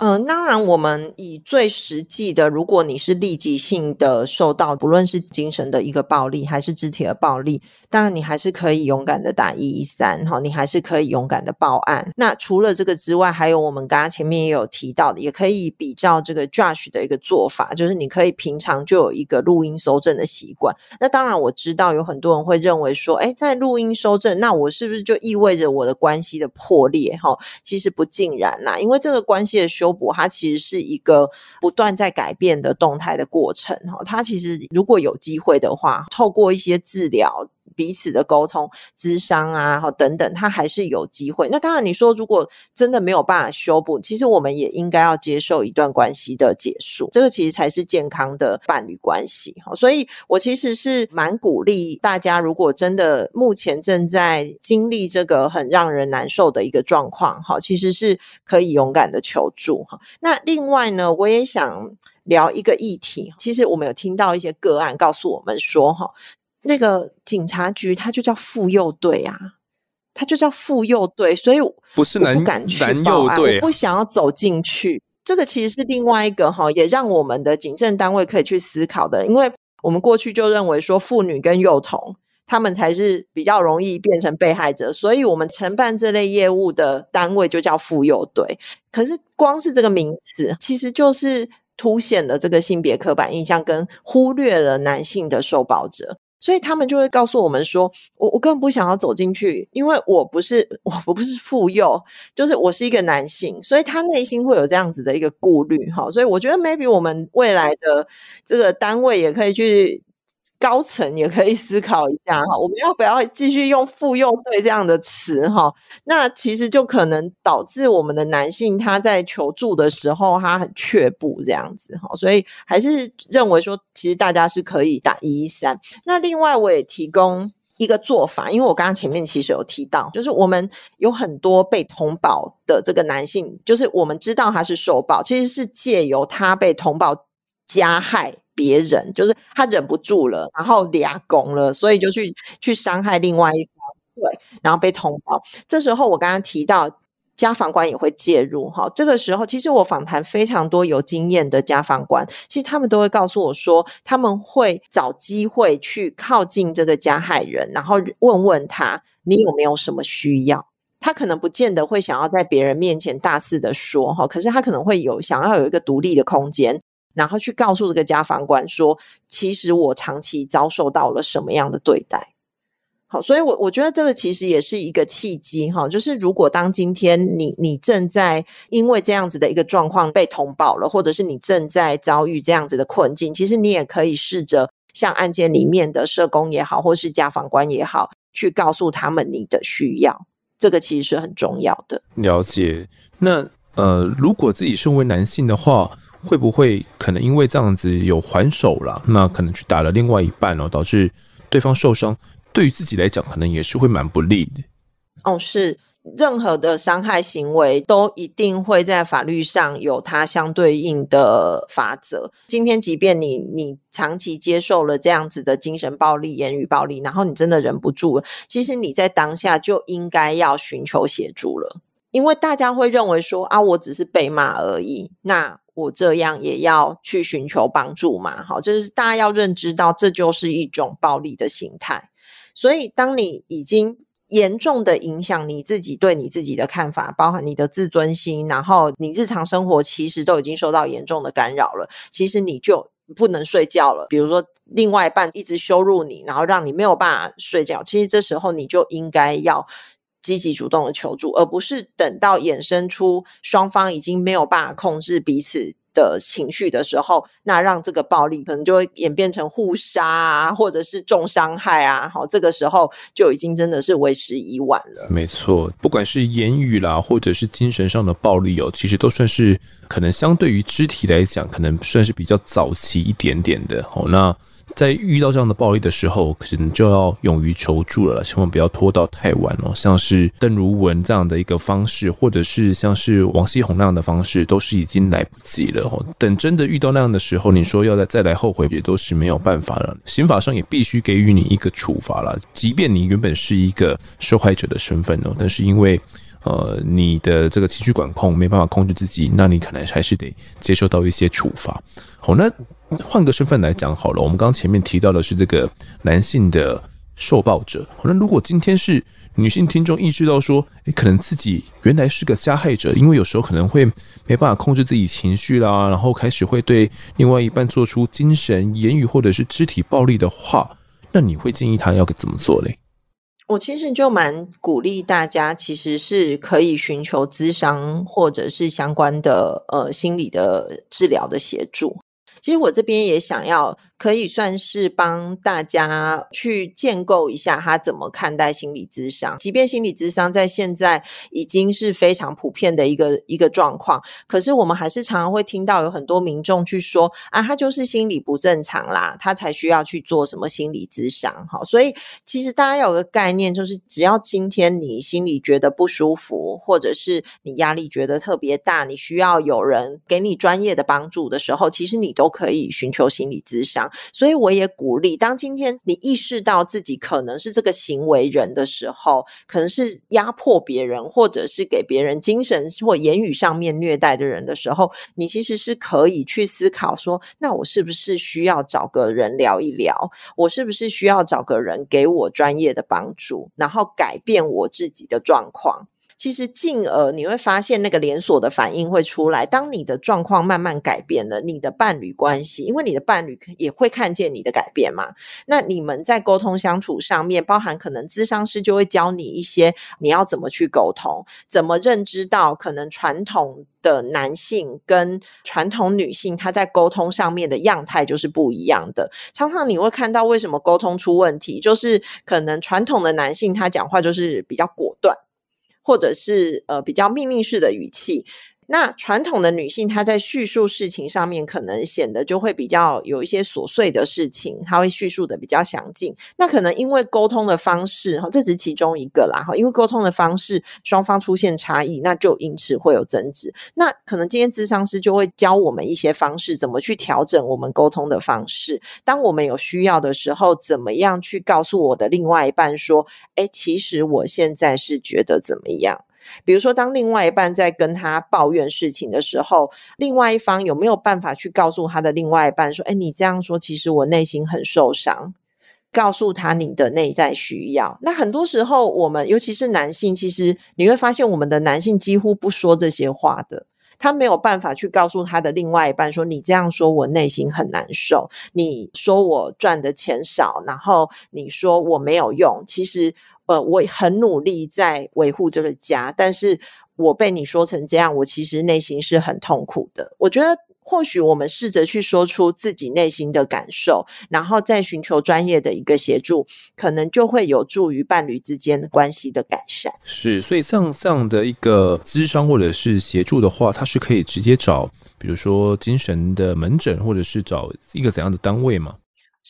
嗯、当然，我们以最实际的，如果你是立即性的受到，不论是精神的一个暴力，还是肢体的暴力，当然你还是可以勇敢的打一一三，哈，你还是可以勇敢的报案。那除了这个之外，还有我们刚刚前面也有提到的，也可以比较这个 Josh 的一个做法，就是你可以平常就有一个录音搜证的习惯。那当然，我知道有很多人会认为说，哎，在录音搜证，那我是不是就意味着我的关系的破裂？哈，其实不尽然啦，因为这个关系的修。修补它其实是一个不断在改变的动态的过程哈，它其实如果有机会的话，透过一些治疗，彼此的沟通、智商啊，等等，他还是有机会。那当然，你说如果真的没有办法修补，其实我们也应该要接受一段关系的结束，这个其实才是健康的伴侣关系。好，所以我其实是蛮鼓励大家，如果真的目前正在经历这个很让人难受的一个状况，哈，其实是可以勇敢的求助。哈，那另外呢，我也想。聊一个议题，其实我们有听到一些个案告诉我们说，哈，那个警察局它就叫妇幼队啊，它就叫妇幼队，所以不是男不敢去男幼队，我不想要走进去。这个其实是另外一个哈，也让我们的警政单位可以去思考的，因为我们过去就认为说妇女跟幼童他们才是比较容易变成被害者，所以我们承办这类业务的单位就叫妇幼队。可是光是这个名词，其实就是。凸显了这个性别刻板印象，跟忽略了男性的受保者，所以他们就会告诉我们说：“我我根本不想要走进去，因为我不是我 我不是妇幼，就是我是一个男性，所以他内心会有这样子的一个顾虑。”哈，所以我觉得 maybe 我们未来的这个单位也可以去。高层也可以思考一下哈，我们要不要继续用“妇幼队”这样的词哈？那其实就可能导致我们的男性他在求助的时候他很却步这样子哈，所以还是认为说，其实大家是可以打一一三。那另外我也提供一个做法，因为我刚刚前面其实有提到，就是我们有很多被通报的这个男性，就是我们知道他是受暴，其实是借由他被通报加害。别人就是他忍不住了，然后俩拱了，所以就去去伤害另外一方，对，然后被通报。这时候我刚刚提到家访官也会介入，哈，这个时候其实我访谈非常多有经验的家访官，其实他们都会告诉我说，他们会找机会去靠近这个加害人，然后问问他你有没有什么需要。他可能不见得会想要在别人面前大肆的说，哈，可是他可能会有想要有一个独立的空间。然后去告诉这个家访官说，其实我长期遭受到了什么样的对待。好，所以我我觉得这个其实也是一个契机哈，就是如果当今天你你正在因为这样子的一个状况被通报了，或者是你正在遭遇这样子的困境，其实你也可以试着向案件里面的社工也好，或是家访官也好，去告诉他们你的需要，这个其实是很重要的。了解。那呃，如果自己身为男性的话。会不会可能因为这样子有还手了，那可能去打了另外一半哦，导致对方受伤，对于自己来讲可能也是会蛮不利的。哦，是，任何的伤害行为都一定会在法律上有它相对应的法则。今天即便你你长期接受了这样子的精神暴力、言语暴力，然后你真的忍不住了，其实你在当下就应该要寻求协助了，因为大家会认为说啊，我只是被骂而已，那。我这样也要去寻求帮助嘛？好，就是大家要认知到，这就是一种暴力的形态。所以，当你已经严重的影响你自己对你自己的看法，包含你的自尊心，然后你日常生活其实都已经受到严重的干扰了，其实你就不能睡觉了。比如说，另外一半一直羞辱你，然后让你没有办法睡觉，其实这时候你就应该要。积极主动的求助，而不是等到衍生出双方已经没有办法控制彼此的情绪的时候，那让这个暴力可能就会演变成互杀啊，或者是重伤害啊。好，这个时候就已经真的是为时已晚了。没错，不管是言语啦，或者是精神上的暴力哦，其实都算是可能相对于肢体来讲，可能算是比较早期一点点的。好，那。在遇到这样的暴力的时候，可能就要勇于求助了，千万不要拖到太晚哦。像是邓如雯这样的一个方式，或者是像是王西红那样的方式，都是已经来不及了哦。等真的遇到那样的时候，你说要再再来后悔，也都是没有办法了。刑法上也必须给予你一个处罚了，即便你原本是一个受害者的身份哦，但是因为呃你的这个情绪管控没办法控制自己，那你可能还是得接受到一些处罚。好，那。换个身份来讲好了，我们刚前面提到的是这个男性的受暴者。那如果今天是女性听众意识到说，诶，可能自己原来是个加害者，因为有时候可能会没办法控制自己情绪啦，然后开始会对另外一半做出精神、言语或者是肢体暴力的话，那你会建议他要怎么做嘞？我其实就蛮鼓励大家，其实是可以寻求咨商或者是相关的呃心理的治疗的协助。其实我这边也想要可以算是帮大家去建构一下他怎么看待心理咨商。即便心理咨商在现在已经是非常普遍的一个一个状况，可是我们还是常常会听到有很多民众去说啊，他就是心理不正常啦，他才需要去做什么心理咨商。好，所以其实大家有个概念，就是只要今天你心里觉得不舒服，或者是你压力觉得特别大，你需要有人给你专业的帮助的时候，其实你都可以寻求心理咨商。所以我也鼓励，当今天你意识到自己可能是这个行为人的时候，可能是压迫别人，或者是给别人精神或言语上面虐待的人的时候，你其实是可以去思考说，那我是不是需要找个人聊一聊？我是不是需要找个人给我专业的帮助，然后改变我自己的状况？其实进而你会发现那个连锁的反应会出来。当你的状况慢慢改变了，你的伴侣关系，因为你的伴侣也会看见你的改变嘛。那你们在沟通相处上面，包含可能咨商师就会教你一些你要怎么去沟通，怎么认知到可能传统的男性跟传统女性他在沟通上面的样态就是不一样的。常常你会看到为什么沟通出问题，就是可能传统的男性他讲话就是比较果断。或者是呃比较命令式的语气。那传统的女性，她在叙述事情上面，可能显得就会比较有一些琐碎的事情，她会叙述的比较详尽。那可能因为沟通的方式，哈，这是其中一个啦，哈，因为沟通的方式双方出现差异，那就因此会有争执。那可能今天咨商师就会教我们一些方式，怎么去调整我们沟通的方式。当我们有需要的时候，怎么样去告诉我的另外一半说，诶，其实我现在是觉得怎么样？比如说，当另外一半在跟他抱怨事情的时候，另外一方有没有办法去告诉他的另外一半说：“诶，你这样说，其实我内心很受伤。”告诉他你的内在需要。那很多时候，我们尤其是男性，其实你会发现，我们的男性几乎不说这些话的。他没有办法去告诉他的另外一半说：“你这样说，我内心很难受。你说我赚的钱少，然后你说我没有用。其实。”呃，我很努力在维护这个家，但是我被你说成这样，我其实内心是很痛苦的。我觉得或许我们试着去说出自己内心的感受，然后再寻求专业的一个协助，可能就会有助于伴侣之间关系的改善。是，所以像这样的一个咨商或者是协助的话，它是可以直接找，比如说精神的门诊，或者是找一个怎样的单位吗？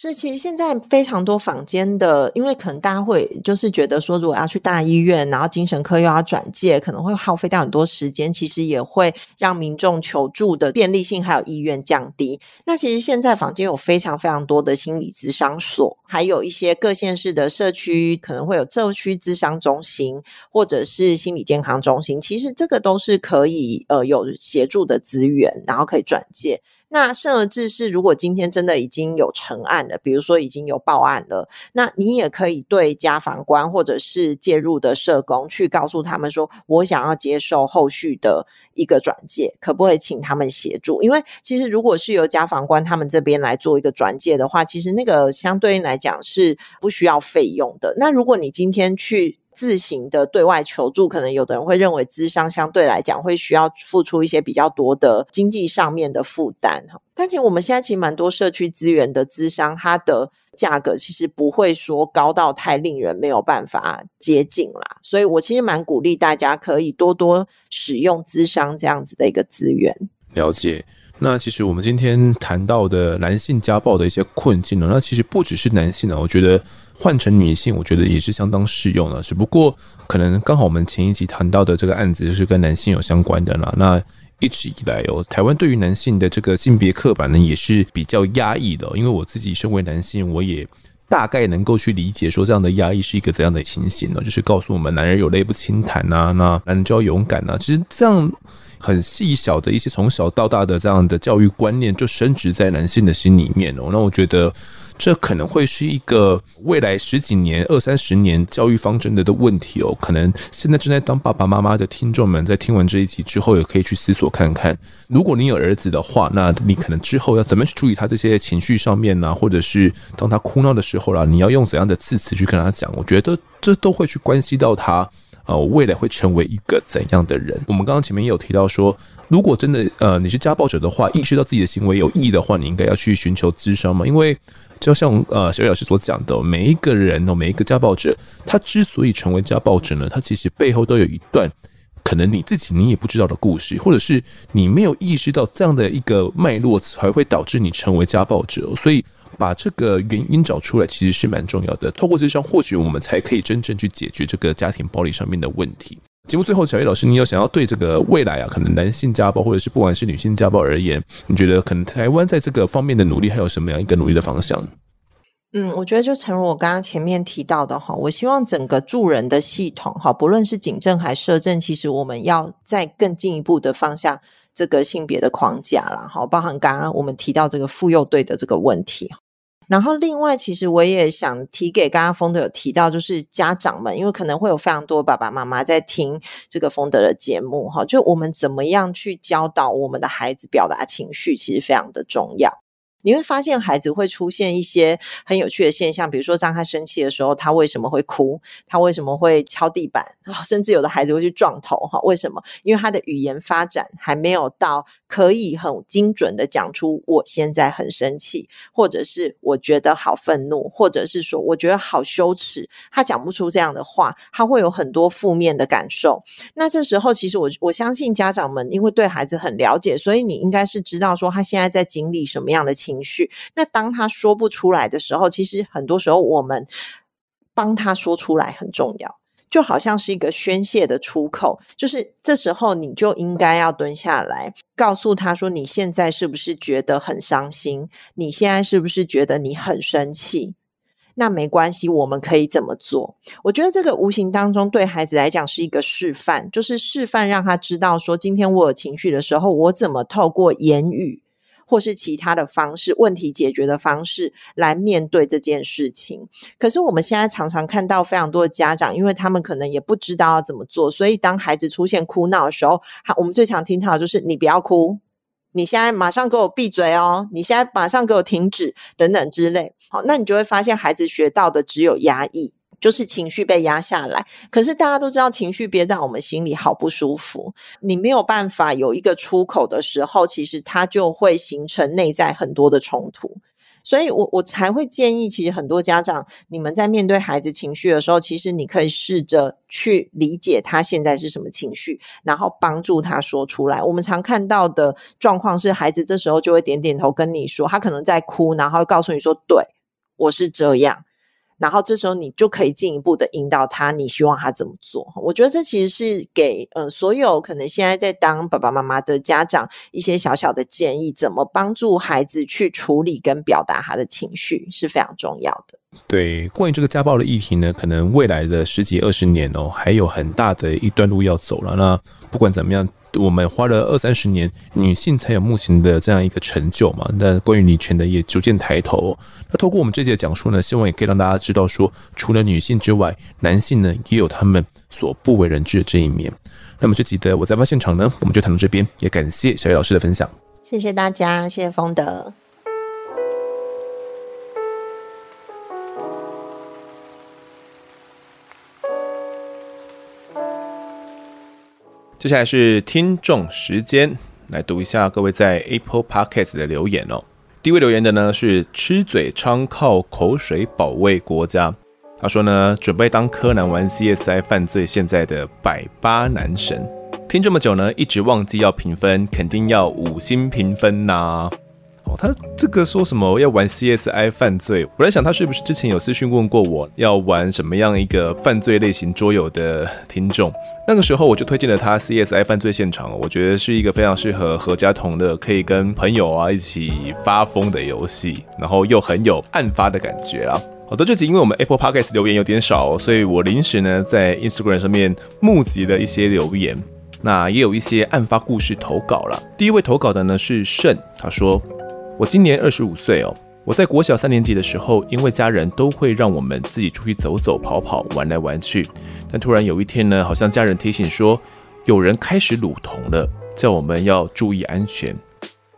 是，其实现在非常多坊间的，因为可能大家会就是觉得说，如果要去大医院，然后精神科又要转介，可能会耗费掉很多时间，其实也会让民众求助的便利性还有意愿降低。那其实现在坊间有非常非常多的心理咨商所，还有一些各县市的社区可能会有社区咨商中心，或者是心理健康中心，其实这个都是可以呃有协助的资源，然后可以转介。那甚而至是，如果今天真的已经有成案了，比如说已经有报案了，那你也可以对家访官或者是介入的社工去告诉他们说，我想要接受后续的一个转介，可不可以请他们协助？因为其实如果是由家访官他们这边来做一个转介的话，其实那个相对应来讲是不需要费用的。那如果你今天去自行的对外求助，可能有的人会认为资商相对来讲会需要付出一些比较多的经济上面的负担哈。但其实我们现在其实蛮多社区资源的资商，它的价格其实不会说高到太令人没有办法接近啦。所以我其实蛮鼓励大家可以多多使用资商这样子的一个资源。了解。那其实我们今天谈到的男性家暴的一些困境呢，那其实不只是男性啊，我觉得换成女性，我觉得也是相当适用的。只不过可能刚好我们前一集谈到的这个案子就是跟男性有相关的啦。那一直以来哦，台湾对于男性的这个性别刻板呢，也是比较压抑的。因为我自己身为男性，我也大概能够去理解说这样的压抑是一个怎样的情形呢？就是告诉我们，男人有泪不轻弹呐，那男人就要勇敢呐。其实这样。很细小的一些从小到大的这样的教育观念，就深植在男性的心里面哦。那我觉得这可能会是一个未来十几年、二三十年教育方针的的问题哦。可能现在正在当爸爸妈妈的听众们，在听完这一集之后，也可以去思索看看，如果你有儿子的话，那你可能之后要怎么去处理他这些情绪上面呢？或者是当他哭闹的时候啦，你要用怎样的字词去跟他讲？我觉得这都会去关系到他。呃，我未来会成为一个怎样的人？我们刚刚前面也有提到说，如果真的呃你是家暴者的话，意识到自己的行为有意义的话，你应该要去寻求咨商嘛。因为就像呃小雨老师所讲的，每一个人哦，每一个家暴者，他之所以成为家暴者呢，他其实背后都有一段可能你自己你也不知道的故事，或者是你没有意识到这样的一个脉络，才会导致你成为家暴者。所以。把这个原因找出来，其实是蛮重要的。透过咨商，或许我们才可以真正去解决这个家庭暴力上面的问题。节目最后，小叶老师，你有想要对这个未来啊，可能男性家暴，或者是不管是女性家暴而言，你觉得可能台湾在这个方面的努力，还有什么样一个努力的方向？嗯，我觉得就诚如我刚刚前面提到的哈，我希望整个助人的系统哈，不论是警政还社政，其实我们要再更进一步的放下这个性别的框架啦，哈，包含刚刚我们提到这个妇幼队的这个问题。然后，另外，其实我也想提给刚刚丰德有提到，就是家长们，因为可能会有非常多爸爸妈妈在听这个丰德的节目，哈，就我们怎么样去教导我们的孩子表达情绪，其实非常的重要。你会发现孩子会出现一些很有趣的现象，比如说当他生气的时候，他为什么会哭？他为什么会敲地板？甚至有的孩子会去撞头，哈，为什么？因为他的语言发展还没有到可以很精准的讲出我现在很生气，或者是我觉得好愤怒，或者是说我觉得好羞耻。他讲不出这样的话，他会有很多负面的感受。那这时候，其实我我相信家长们因为对孩子很了解，所以你应该是知道说他现在在经历什么样的情。情绪，那当他说不出来的时候，其实很多时候我们帮他说出来很重要，就好像是一个宣泄的出口。就是这时候你就应该要蹲下来，告诉他说：“你现在是不是觉得很伤心？你现在是不是觉得你很生气？那没关系，我们可以怎么做？”我觉得这个无形当中对孩子来讲是一个示范，就是示范让他知道说：今天我有情绪的时候，我怎么透过言语。或是其他的方式，问题解决的方式来面对这件事情。可是我们现在常常看到非常多的家长，因为他们可能也不知道要怎么做，所以当孩子出现哭闹的时候，好，我们最常听到的就是“你不要哭，你现在马上给我闭嘴哦，你现在马上给我停止”等等之类。好，那你就会发现孩子学到的只有压抑。就是情绪被压下来，可是大家都知道，情绪憋在我们心里好不舒服。你没有办法有一个出口的时候，其实它就会形成内在很多的冲突。所以我我才会建议，其实很多家长，你们在面对孩子情绪的时候，其实你可以试着去理解他现在是什么情绪，然后帮助他说出来。我们常看到的状况是，孩子这时候就会点点头跟你说，他可能在哭，然后告诉你说：“对，我是这样。”然后这时候你就可以进一步的引导他，你希望他怎么做？我觉得这其实是给呃所有可能现在在当爸爸妈妈的家长一些小小的建议，怎么帮助孩子去处理跟表达他的情绪是非常重要的。对，关于这个家暴的议题呢，可能未来的十几二十年哦，还有很大的一段路要走了。那不管怎么样。我们花了二三十年，女性才有目前的这样一个成就嘛。那关于女权的也逐渐抬头。那透过我们这节的讲述呢，希望也可以让大家知道说，除了女性之外，男性呢也有他们所不为人知的这一面。那么这集的我在发现场呢，我们就谈到这边，也感谢小叶老师的分享。谢谢大家，谢谢丰德。接下来是听众时间，来读一下各位在 Apple Podcast 的留言哦。第一位留言的呢是吃嘴昌靠口水保卫国家，他说呢，准备当柯南玩 CSI 犯罪现在的百八男神，听这么久呢，一直忘记要评分，肯定要五星评分呐、他这个说什么要玩 CSI 犯罪？我在想他是不是之前有私讯问过我要玩什么样一个犯罪类型桌游的听众？那个时候我就推荐了他 CSI 犯罪现场，我觉得是一个非常适合合家同的，可以跟朋友啊一起发疯的游戏，然后又很有案发的感觉啊。好的，这集因为我们 Apple Podcast 留言有点少，所以我临时呢在 Instagram 上面募集了一些留言，那也有一些案发故事投稿了。第一位投稿的呢是盛，他说。我今年二十五岁哦。我在国小三年级的时候，因为家人都会让我们自己出去走走、跑跑、玩来玩去。但突然有一天呢，好像家人提醒说，有人开始撸童了，叫我们要注意安全。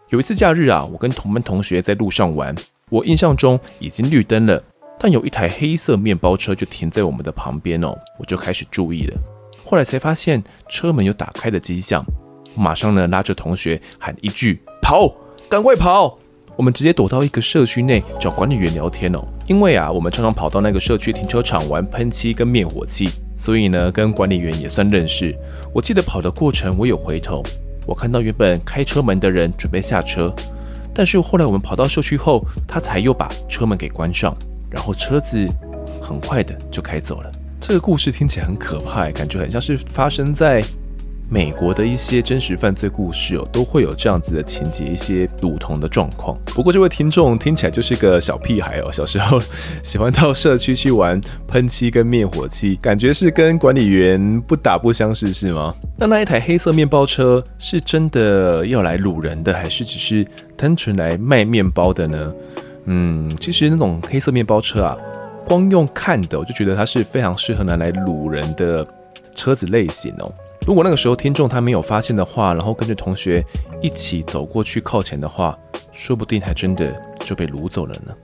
有一次假日啊，我跟同班同学在路上玩，我印象中已经绿灯了，但有一台黑色面包车就停在我们的旁边哦，我就开始注意了。后来才发现车门有打开的迹象，马上呢拉着同学喊一句：“跑，赶快跑！”我们直接躲到一个社区内找管理员聊天哦。因为啊，我们常常跑到那个社区停车场玩喷漆跟灭火器，所以呢跟管理员也算认识。我记得跑的过程，我有回头，我看到原本开车门的人准备下车，但是后来我们跑到社区后，他才又把车门给关上，然后车子很快的就开走了。这个故事听起来很可怕，感觉很像是发生在。美国的一些真实犯罪故事哦，都会有这样子的情节，一些不同的状况。不过这位听众听起来就是个小屁孩哦，小时候喜欢到社区去玩喷漆跟灭火器，感觉是跟管理员不打不相识是吗？那那一台黑色面包车是真的要来掳人的，还是只是单纯来卖面包的呢？嗯，其实那种黑色面包车啊，光用看的我就觉得它是非常适合拿来掳人的车子类型哦。如果那个时候听众他没有发现的话，然后跟着同学一起走过去靠前的话，说不定还真的就被掳走了呢。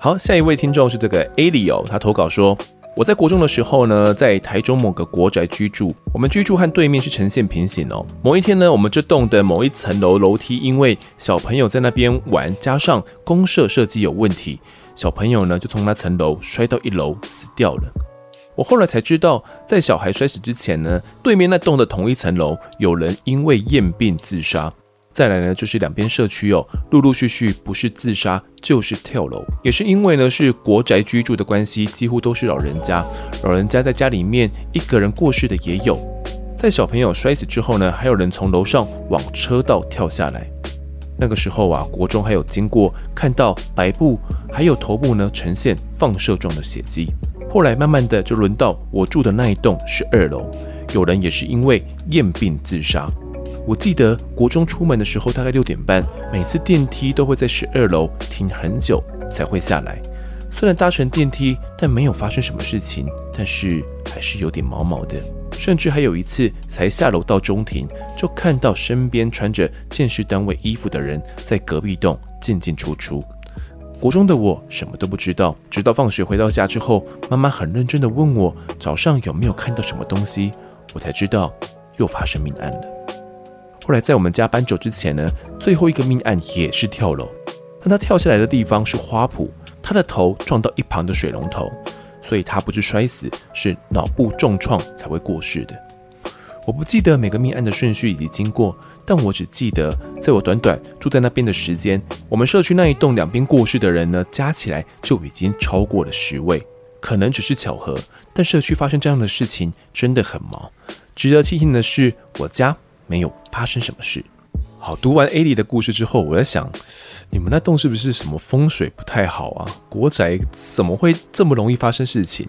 好，下一位听众是这个 Alio，他投稿说：我在国中的时候呢，在台中某个国宅居住，我们居住和对面是呈现平行哦。某一天呢，我们这栋的某一层楼楼梯因为小朋友在那边玩，加上公设设计有问题，小朋友呢就从那层楼摔到一楼死掉了。我后来才知道，在小孩摔死之前呢，对面那栋的同一层楼有人因为厌病自杀。再来呢，就是两边社区哦，陆陆续续不是自杀就是跳楼，也是因为呢是国宅居住的关系，几乎都是老人家。老人家在家里面一个人过世的也有。在小朋友摔死之后呢，还有人从楼上往车道跳下来。那个时候啊，国中还有经过看到白布，还有头部呢呈现放射状的血迹。后来慢慢的就轮到我住的那一栋是二楼，有人也是因为厌病自杀。我记得国中出门的时候大概六点半，每次电梯都会在十二楼停很久才会下来。虽然搭乘电梯，但没有发生什么事情，但是还是有点毛毛的。甚至还有一次才下楼到中庭，就看到身边穿着建设单位衣服的人在隔壁栋进进出出。国中的我什么都不知道，直到放学回到家之后，妈妈很认真地问我早上有没有看到什么东西，我才知道又发生命案了。后来在我们家搬走之前呢，最后一个命案也是跳楼，但他跳下来的地方是花圃，他的头撞到一旁的水龙头，所以他不是摔死，是脑部重创才会过世的。我不记得每个命案的顺序以及经过，但我只记得，在我短短住在那边的时间，我们社区那一栋两边过世的人呢，加起来就已经超过了十位。可能只是巧合，但社区发生这样的事情真的很毛。值得庆幸的是，我家没有发生什么事。好，读完 A 里的故事之后，我在想，你们那栋是不是什么风水不太好啊？国宅怎么会这么容易发生事情？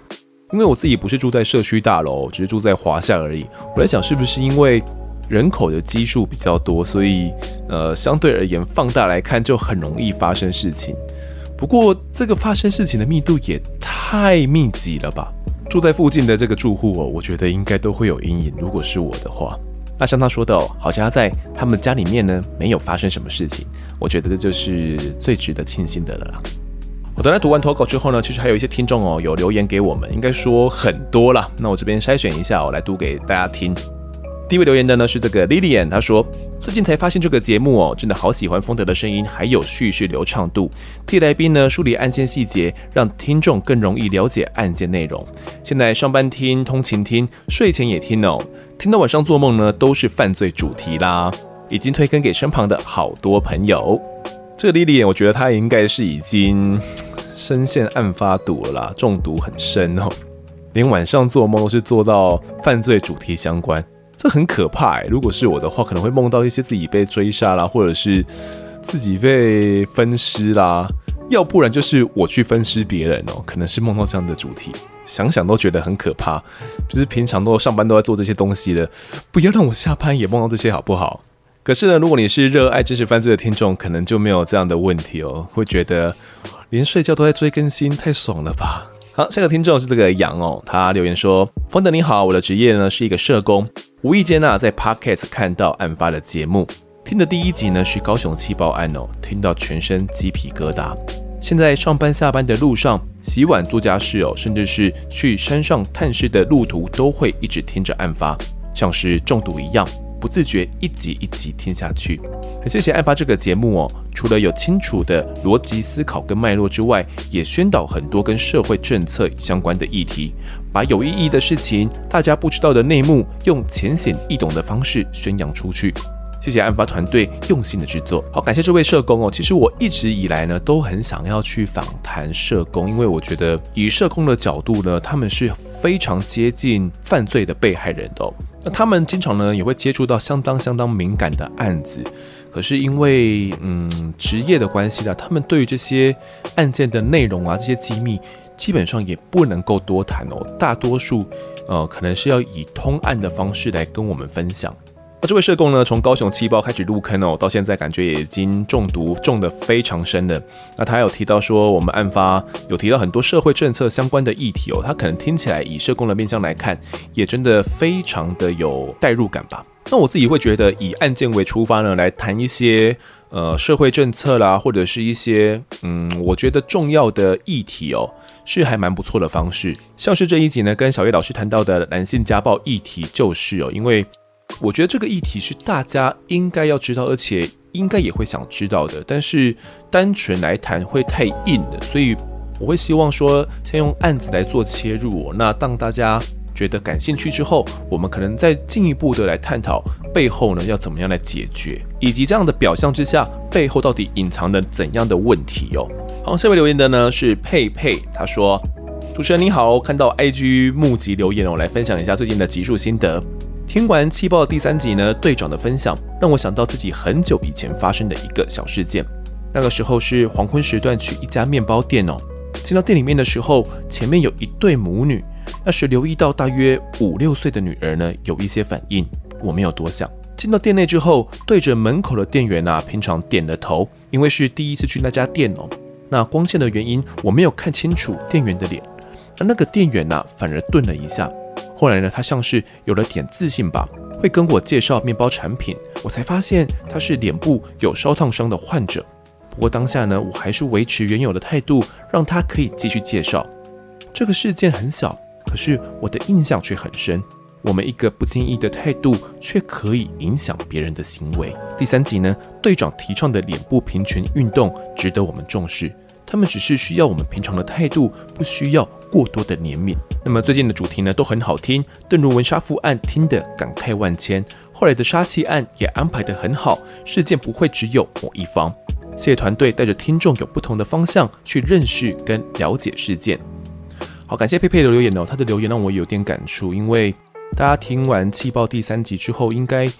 因为我自己不是住在社区大楼，只是住在华夏而已。我在想，是不是因为人口的基数比较多，所以呃，相对而言放大来看就很容易发生事情。不过这个发生事情的密度也太密集了吧？住在附近的这个住户哦，我觉得应该都会有阴影。如果是我的话，那像他说的哦，好像在他们家里面呢没有发生什么事情，我觉得这就是最值得庆幸的了。我等他读完投稿之后呢，其实还有一些听众哦有留言给我们，应该说很多啦。那我这边筛选一下，我来读给大家听。第一位留言的呢是这个 Lilian，他说最近才发现这个节目哦，真的好喜欢丰德的声音，还有叙事流畅度，替来宾呢梳理案件细节，让听众更容易了解案件内容。现在上班听、通勤听、睡前也听哦，听到晚上做梦呢都是犯罪主题啦，已经推更给身旁的好多朋友。这个 Lilian，我觉得他应该是已经深陷案发毒了啦，中毒很深哦，连晚上做梦都是做到犯罪主题相关，这很可怕欸。如果是我的话，可能会梦到一些自己被追杀啦，或者是自己被分尸啦，要不然就是我去分尸别人哦，可能是梦到这样的主题，想想都觉得很可怕。就是平常都上班都在做这些东西的，不要让我下班也梦到这些好不好？可是呢，如果你是热爱真实犯罪的听众，可能就没有这样的问题哦，会觉得连睡觉都在追更新，太爽了吧？好，下个听众是这个杨哦，他留言说：“方德你好，我的职业呢是一个社工，无意间呢在 Podcast 看到案发的节目，听的第一集呢是高雄气爆案哦，听到全身鸡皮疙瘩。现在上班下班的路上、洗碗做家事哦，甚至是去山上探视的路途，都会一直听着案发，像是中毒一样。不自觉一集一集听下去，很谢谢案发这个节目哦。除了有清楚的逻辑思考跟脉络之外，也宣导很多跟社会政策相关的议题，把有意义的事情、大家不知道的内幕，用浅显易懂的方式宣扬出去。谢谢案发团队用心的制作，好，感谢这位社工哦。其实我一直以来呢，都很想要去访谈社工，因为我觉得以社工的角度呢，他们是非常接近犯罪的被害人的哦。那他们经常呢也会接触到相当相当敏感的案子，可是因为嗯职业的关系呢，他们对于这些案件的内容啊，这些机密基本上也不能够多谈哦。大多数呃可能是要以通案的方式来跟我们分享。那这位社工呢，从高雄气爆开始入坑哦，到现在感觉已经中毒中的非常深了。那他有提到说，我们案发有提到很多社会政策相关的议题哦，他可能听起来以社工的面向来看，也真的非常的有代入感吧。那我自己会觉得，以案件为出发呢，来谈一些呃社会政策啦，或者是一些嗯，我觉得重要的议题哦，是还蛮不错的方式。像是这一集呢，跟小叶老师谈到的男性家暴议题，就是哦，因为。我觉得这个议题是大家应该要知道，而且应该也会想知道的。但是单纯来谈会太硬了，所以我会希望说，先用案子来做切入。那当大家觉得感兴趣之后，我们可能再进一步的来探讨背后呢要怎么样来解决，以及这样的表象之下背后到底隐藏着怎样的问题哦。好，下位留言的呢是佩佩，他说：“主持人你好，看到 IG 募集留言哦，我来分享一下最近的集数心得。”听完气爆第三集呢，队长的分享让我想到自己很久以前发生的一个小事件。那个时候是黄昏时段去一家面包店哦，进到店里面的时候，前面有一对母女。那时留意到大约五六岁的女儿呢，有一些反应。我没有多想，进到店内之后，对着门口的店员啊，平常点了头，因为是第一次去那家店哦。那光线的原因，我没有看清楚店员的脸。而那个店员呐、反而顿了一下。后来呢，他像是有了点自信吧，会跟我介绍面包产品。我才发现他是脸部有烧烫伤的患者。不过当下呢，我还是维持原有的态度，让他可以继续介绍。这个事件很小，可是我的印象却很深。我们一个不经意的态度，却可以影响别人的行为。第三集呢，队长提倡的脸部平权运动值得我们重视。他们只是需要我们平常的态度，不需要过多的怜悯。那么最近的主题呢，都很好听。邓如文杀父案听得感慨万千，后来的杀妻案也安排得很好，事件不会只有某一方。谢谢团队带着听众有不同的方向去认识跟了解事件。好，感谢佩佩的留言哦，他的留言让我有点感触，因为大家听完气爆第三集之后，应该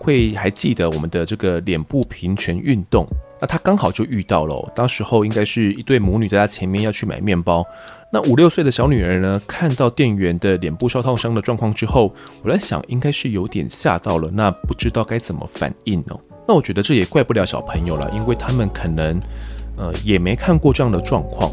会还记得我们的这个脸部平权运动。那他刚好就遇到了，当时候应该是一对母女在他前面要去买面包。那五六岁的小女儿呢，看到店员的脸部烧烫伤的状况之后，我在想应该是有点吓到了，那不知道该怎么反应哦。那我觉得这也怪不了小朋友了，因为他们可能呃也没看过这样的状况。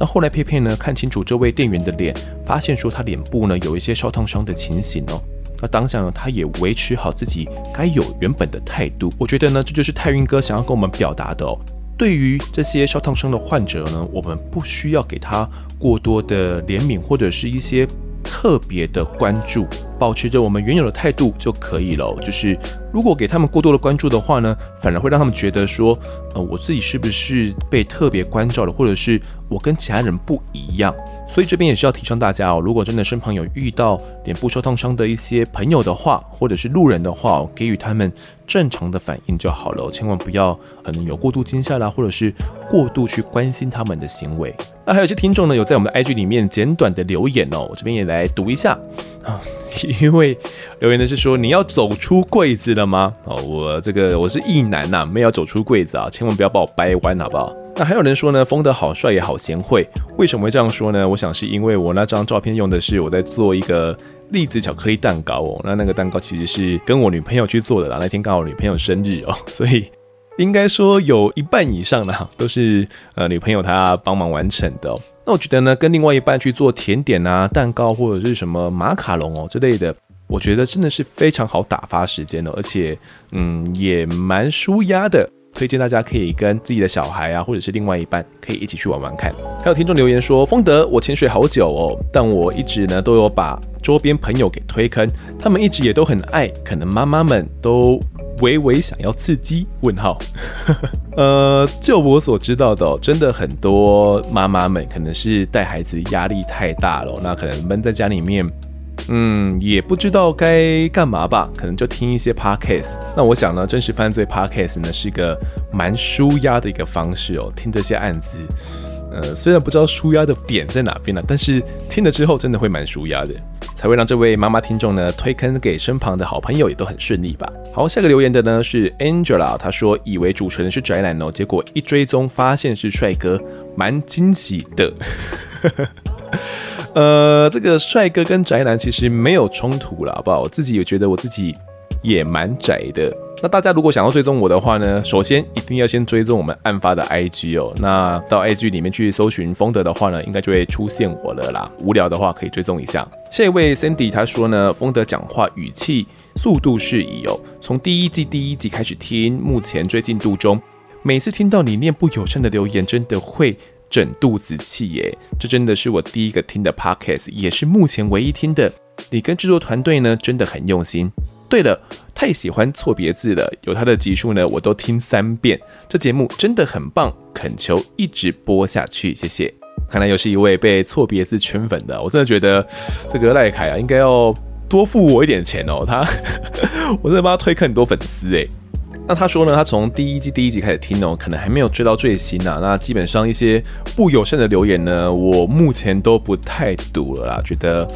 那后来佩佩呢看清楚这位店员的脸，发现说他脸部呢有一些烧烫伤的情形哦。那当下呢，他也维持好自己该有原本的态度。我觉得呢，这就是泰运哥想要跟我们表达的哦。对于这些烧烫伤的患者呢，我们不需要给他过多的怜悯或者是一些特别的关注，保持着我们原有的态度就可以了。就是如果给他们过多的关注的话呢，反而会让他们觉得说，呃，我自己是不是被特别关照了，或者是我跟其他人不一样。所以这边也是要提倡大家哦，如果真的身旁有遇到脸部烧烫伤的一些朋友的话，或者是路人的话，给予他们正常的反应就好了，千万不要可能有过度惊吓啦，或者是过度去关心他们的行为。那还有些听众呢，有在我们的 IG 里面简短的留言哦，我这边也来读一下啊，因为留言的是说，你要走出柜子了吗？哦，我这个我是异男呐，没有走出柜子啊，千万不要把我掰弯好不好？那还有人说呢，风得好帅也好贤惠，为什么会这样说呢？我想是因为我那张照片用的是我在做一个栗子巧克力蛋糕哦，那那个蛋糕其实是跟我女朋友去做的啦，那天刚好女朋友生日哦，所以应该说有一半以上呢都是呃女朋友她帮忙完成的。那我觉得呢，跟另外一半去做甜点啊、蛋糕或者是什么马卡龙哦之类的，我觉得真的是非常好打发时间的，而且嗯也蛮舒压的。推荐大家可以跟自己的小孩啊，或者是另外一半，可以一起去玩玩看。还有听众留言说，丰德，我潜水好久哦，但我一直呢都有把周边朋友给推坑，他们一直也都很爱，可能妈妈们都微微想要刺激？问号。呃，就我所知道的哦，真的很多妈妈们可能是带孩子压力太大了，那可能闷在家里面。嗯，也不知道该干嘛吧，可能就听一些 podcast。那我想呢，真实犯罪 podcast 呢是一个蛮舒压的一个方式哦。听这些案子，呃，虽然不知道舒压的点在哪边呢，但是听了之后真的会蛮舒压的，才会让这位妈妈听众呢推坑给身旁的好朋友也都很顺利吧。好，下个留言的呢是 Angela，她说以为主持人是宅男哦，结果一追踪发现是帅哥，蛮惊喜的。呃，这个帅哥跟宅男其实没有冲突了，好不好？我自己也觉得我自己也蛮宅的。那大家如果想要追踪我的话呢，首先一定要先追踪我们案发的 IG 哦。那到 IG 里面去搜寻丰德的话呢，应该就会出现我了啦。无聊的话可以追踪一下。下一位 Sandy 他说呢，丰德讲话语气速度适宜哦。从第一季第一集开始听，目前追进度中，每次听到你念不友善的留言，真的会。整肚子气耶！这真的是我第一个听的 podcast，也是目前唯一听的。你跟制作团队呢，真的很用心。对了，太喜欢错别字了，有他的集数呢，我都听三遍。这节目真的很棒，恳求一直播下去，谢谢。看来又是一位被错别字圈粉的，我真的觉得这个赖凯啊，应该要多付我一点钱哦。他，我真的帮他推很多粉丝哎。那他说呢，他从第一季第一集开始听哦，可能还没有追到最新啊。那基本上一些不友善的留言呢，我目前都不太读了啦。觉得，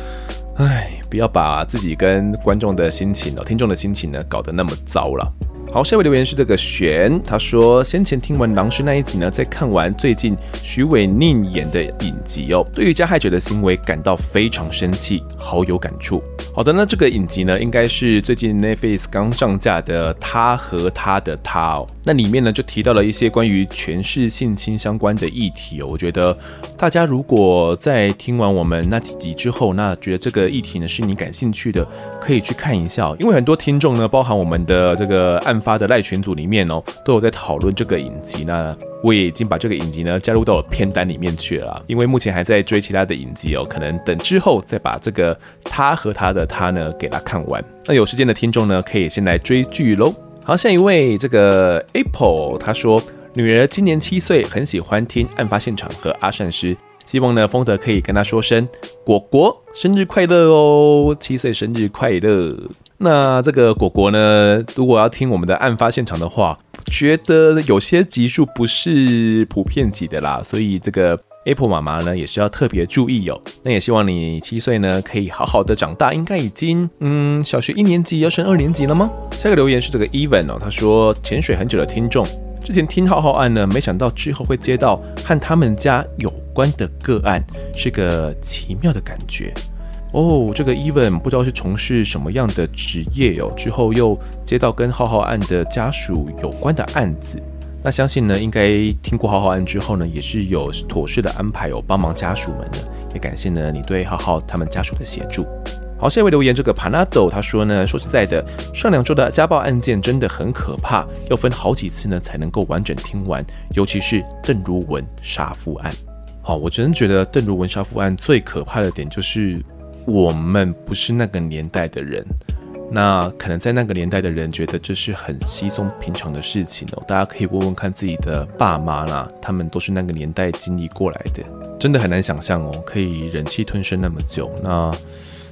唉，不要把自己跟观众的心情哦，听众的心情呢，搞得那么糟了。好，下一位留言是这个玄，他说先前听完狼师那一集呢，在看完最近许玮宁演的影集哦，对于加害者的行为感到非常生气，好有感触。好的，那这个影集呢，应该是最近 Netflix 刚上架的《他和他的他》哦。那里面呢，就提到了一些关于权势性侵相关的议题哦。我觉得大家如果在听完我们那几集之后，那觉得这个议题呢是你感兴趣的，可以去看一下。因为很多听众呢，包含我们的这个案发的赖群组里面哦，都有在讨论这个影集。那我也已经把这个影集呢加入到了片单里面去了，因为目前还在追其他的影集哦，可能等之后再把这个他和他的他呢给他看完。那有时间的听众呢，可以先来追剧喽。好，下一位这个 Apple 他说，女儿今年七岁，很喜欢听案发现场和阿善师，希望呢丰德可以跟他说声果果生日快乐哦，七岁生日快乐。那这个果果呢，如果要听我们的案发现场的话，觉得有些集数不是普遍级的啦，所以这个 Apple 妈妈呢也是要特别注意哦。那也希望你七岁呢可以好好的长大，应该已经嗯小学一年级要升二年级了吗？下个留言是这个 Even 哦，他说潜水很久的听众，之前听浩浩案呢，没想到之后会接到和他们家有关的个案，是个奇妙的感觉。哦，这个 Even 不知道是从事什么样的职业哦，之后又接到跟浩浩案的家属有关的案子，那相信呢，应该听过浩浩案之后呢，也是有妥适的安排哦，帮忙家属们的，也感谢呢你对浩浩他们家属的协助。好，下一位留言这个 Panado 他说呢，说实在的，上两周的家暴案件真的很可怕，要分好几次呢才能够完整听完，尤其是邓如文杀夫案。好，我真的觉得邓如文杀夫案最可怕的点就是。我们不是那个年代的人，那可能在那个年代的人觉得这是很稀松平常的事情哦。大家可以问问看自己的爸妈啦，他们都是那个年代经历过来的，真的很难想象哦，可以忍气吞声那么久。那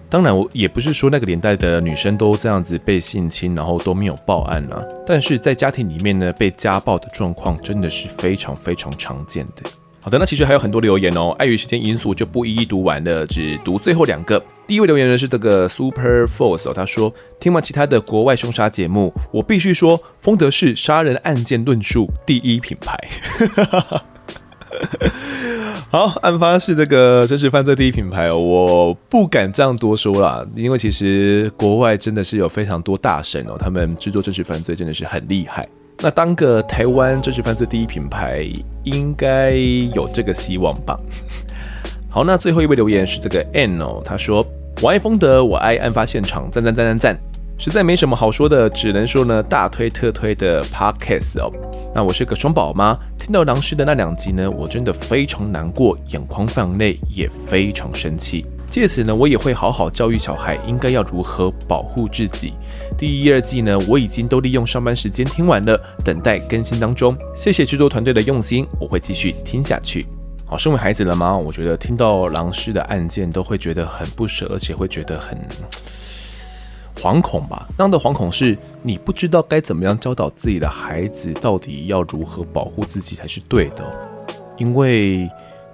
当然，我也不是说那个年代的女生都这样子被性侵，然后都没有报案啊。但是在家庭里面呢，被家暴的状况真的是非常非常常见的。好的，那其实还有很多留言哦，碍于时间因素就不一一读完了，只读最后两个。第一位留言人是这个 Super Force，他说听完其他的国外凶杀节目，我必须说，丰德是杀人案件论述第一品牌。好，案发是这个真实犯罪第一品牌哦，我不敢这样多说啦，因为其实国外真的是有非常多大神哦，他们制作真实犯罪真的是很厉害。那当个台湾真实犯罪第一品牌，应该有这个希望吧？好，那最后一位留言是这个 N 哦，他说：“我爱丰德，我爱案发现场，赞赞赞赞赞！实在没什么好说的，只能说呢，大推特推的 Podcast 哦。那我是个双宝妈，听到狼师的那两集呢，我真的非常难过，眼眶泛泪，也非常生气。借此呢，我也会好好教育小孩，应该要如何保护自己。第一、二季呢，我已经都利用上班时间听完了，等待更新当中。谢谢制作团队的用心，我会继续听下去。好，身为孩子了吗？我觉得听到狼师的案件都会觉得很不舍，而且会觉得很。惶恐吧，那样的惶恐是你不知道该怎么样教导自己的孩子，到底要如何保护自己才是对的，因为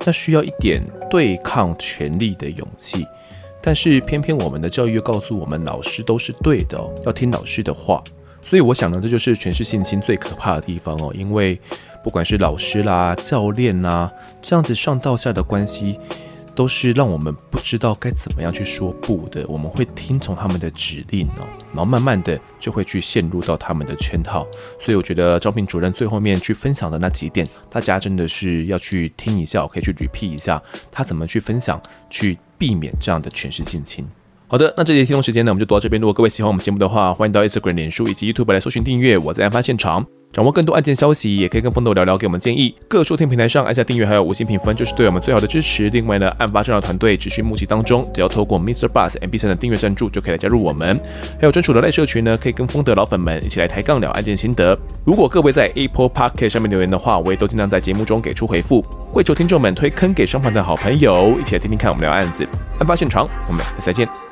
那需要一点对抗权力的勇气。但是偏偏我们的教育又告诉我们，老师都是对的，要听老师的话。所以我想呢，这就是全是性侵最可怕的地方哦，因为不管是老师啦、教练啦，这样子上到下的关系。都是让我们不知道该怎么样去说不的，我们会听从他们的指令哦，然后慢慢的就会去陷入到他们的圈套。所以我觉得招聘主任最后面去分享的那几点，大家真的是要去听一下，可以去 repeat 一下他怎么去分享，去避免这样的权势性侵。好的，那这节听众时间呢，我们就读到这边。如果各位喜欢我们节目的话，欢迎到 Instagram、脸书以及 YouTube 来搜寻订阅。我在案发现场。掌握更多案件消息，也可以跟风豆聊聊，给我们建议。各收听平台上按下订阅，还有五星评分，就是对我们最好的支持。另外呢，案发侦查团队持续募集当中，只要透过 Mister Bus MB 三的订阅赞助，就可以来加入我们。还有专属的赖社群呢，可以跟风的老粉们一起来抬杠聊案件心得。如果各位在 Apple Podcast 上面留言的话，我也都尽量在节目中给出回复。跪求听众们推坑给双方的好朋友，一起来听听看我们聊案子。案发现场，我们下次再见。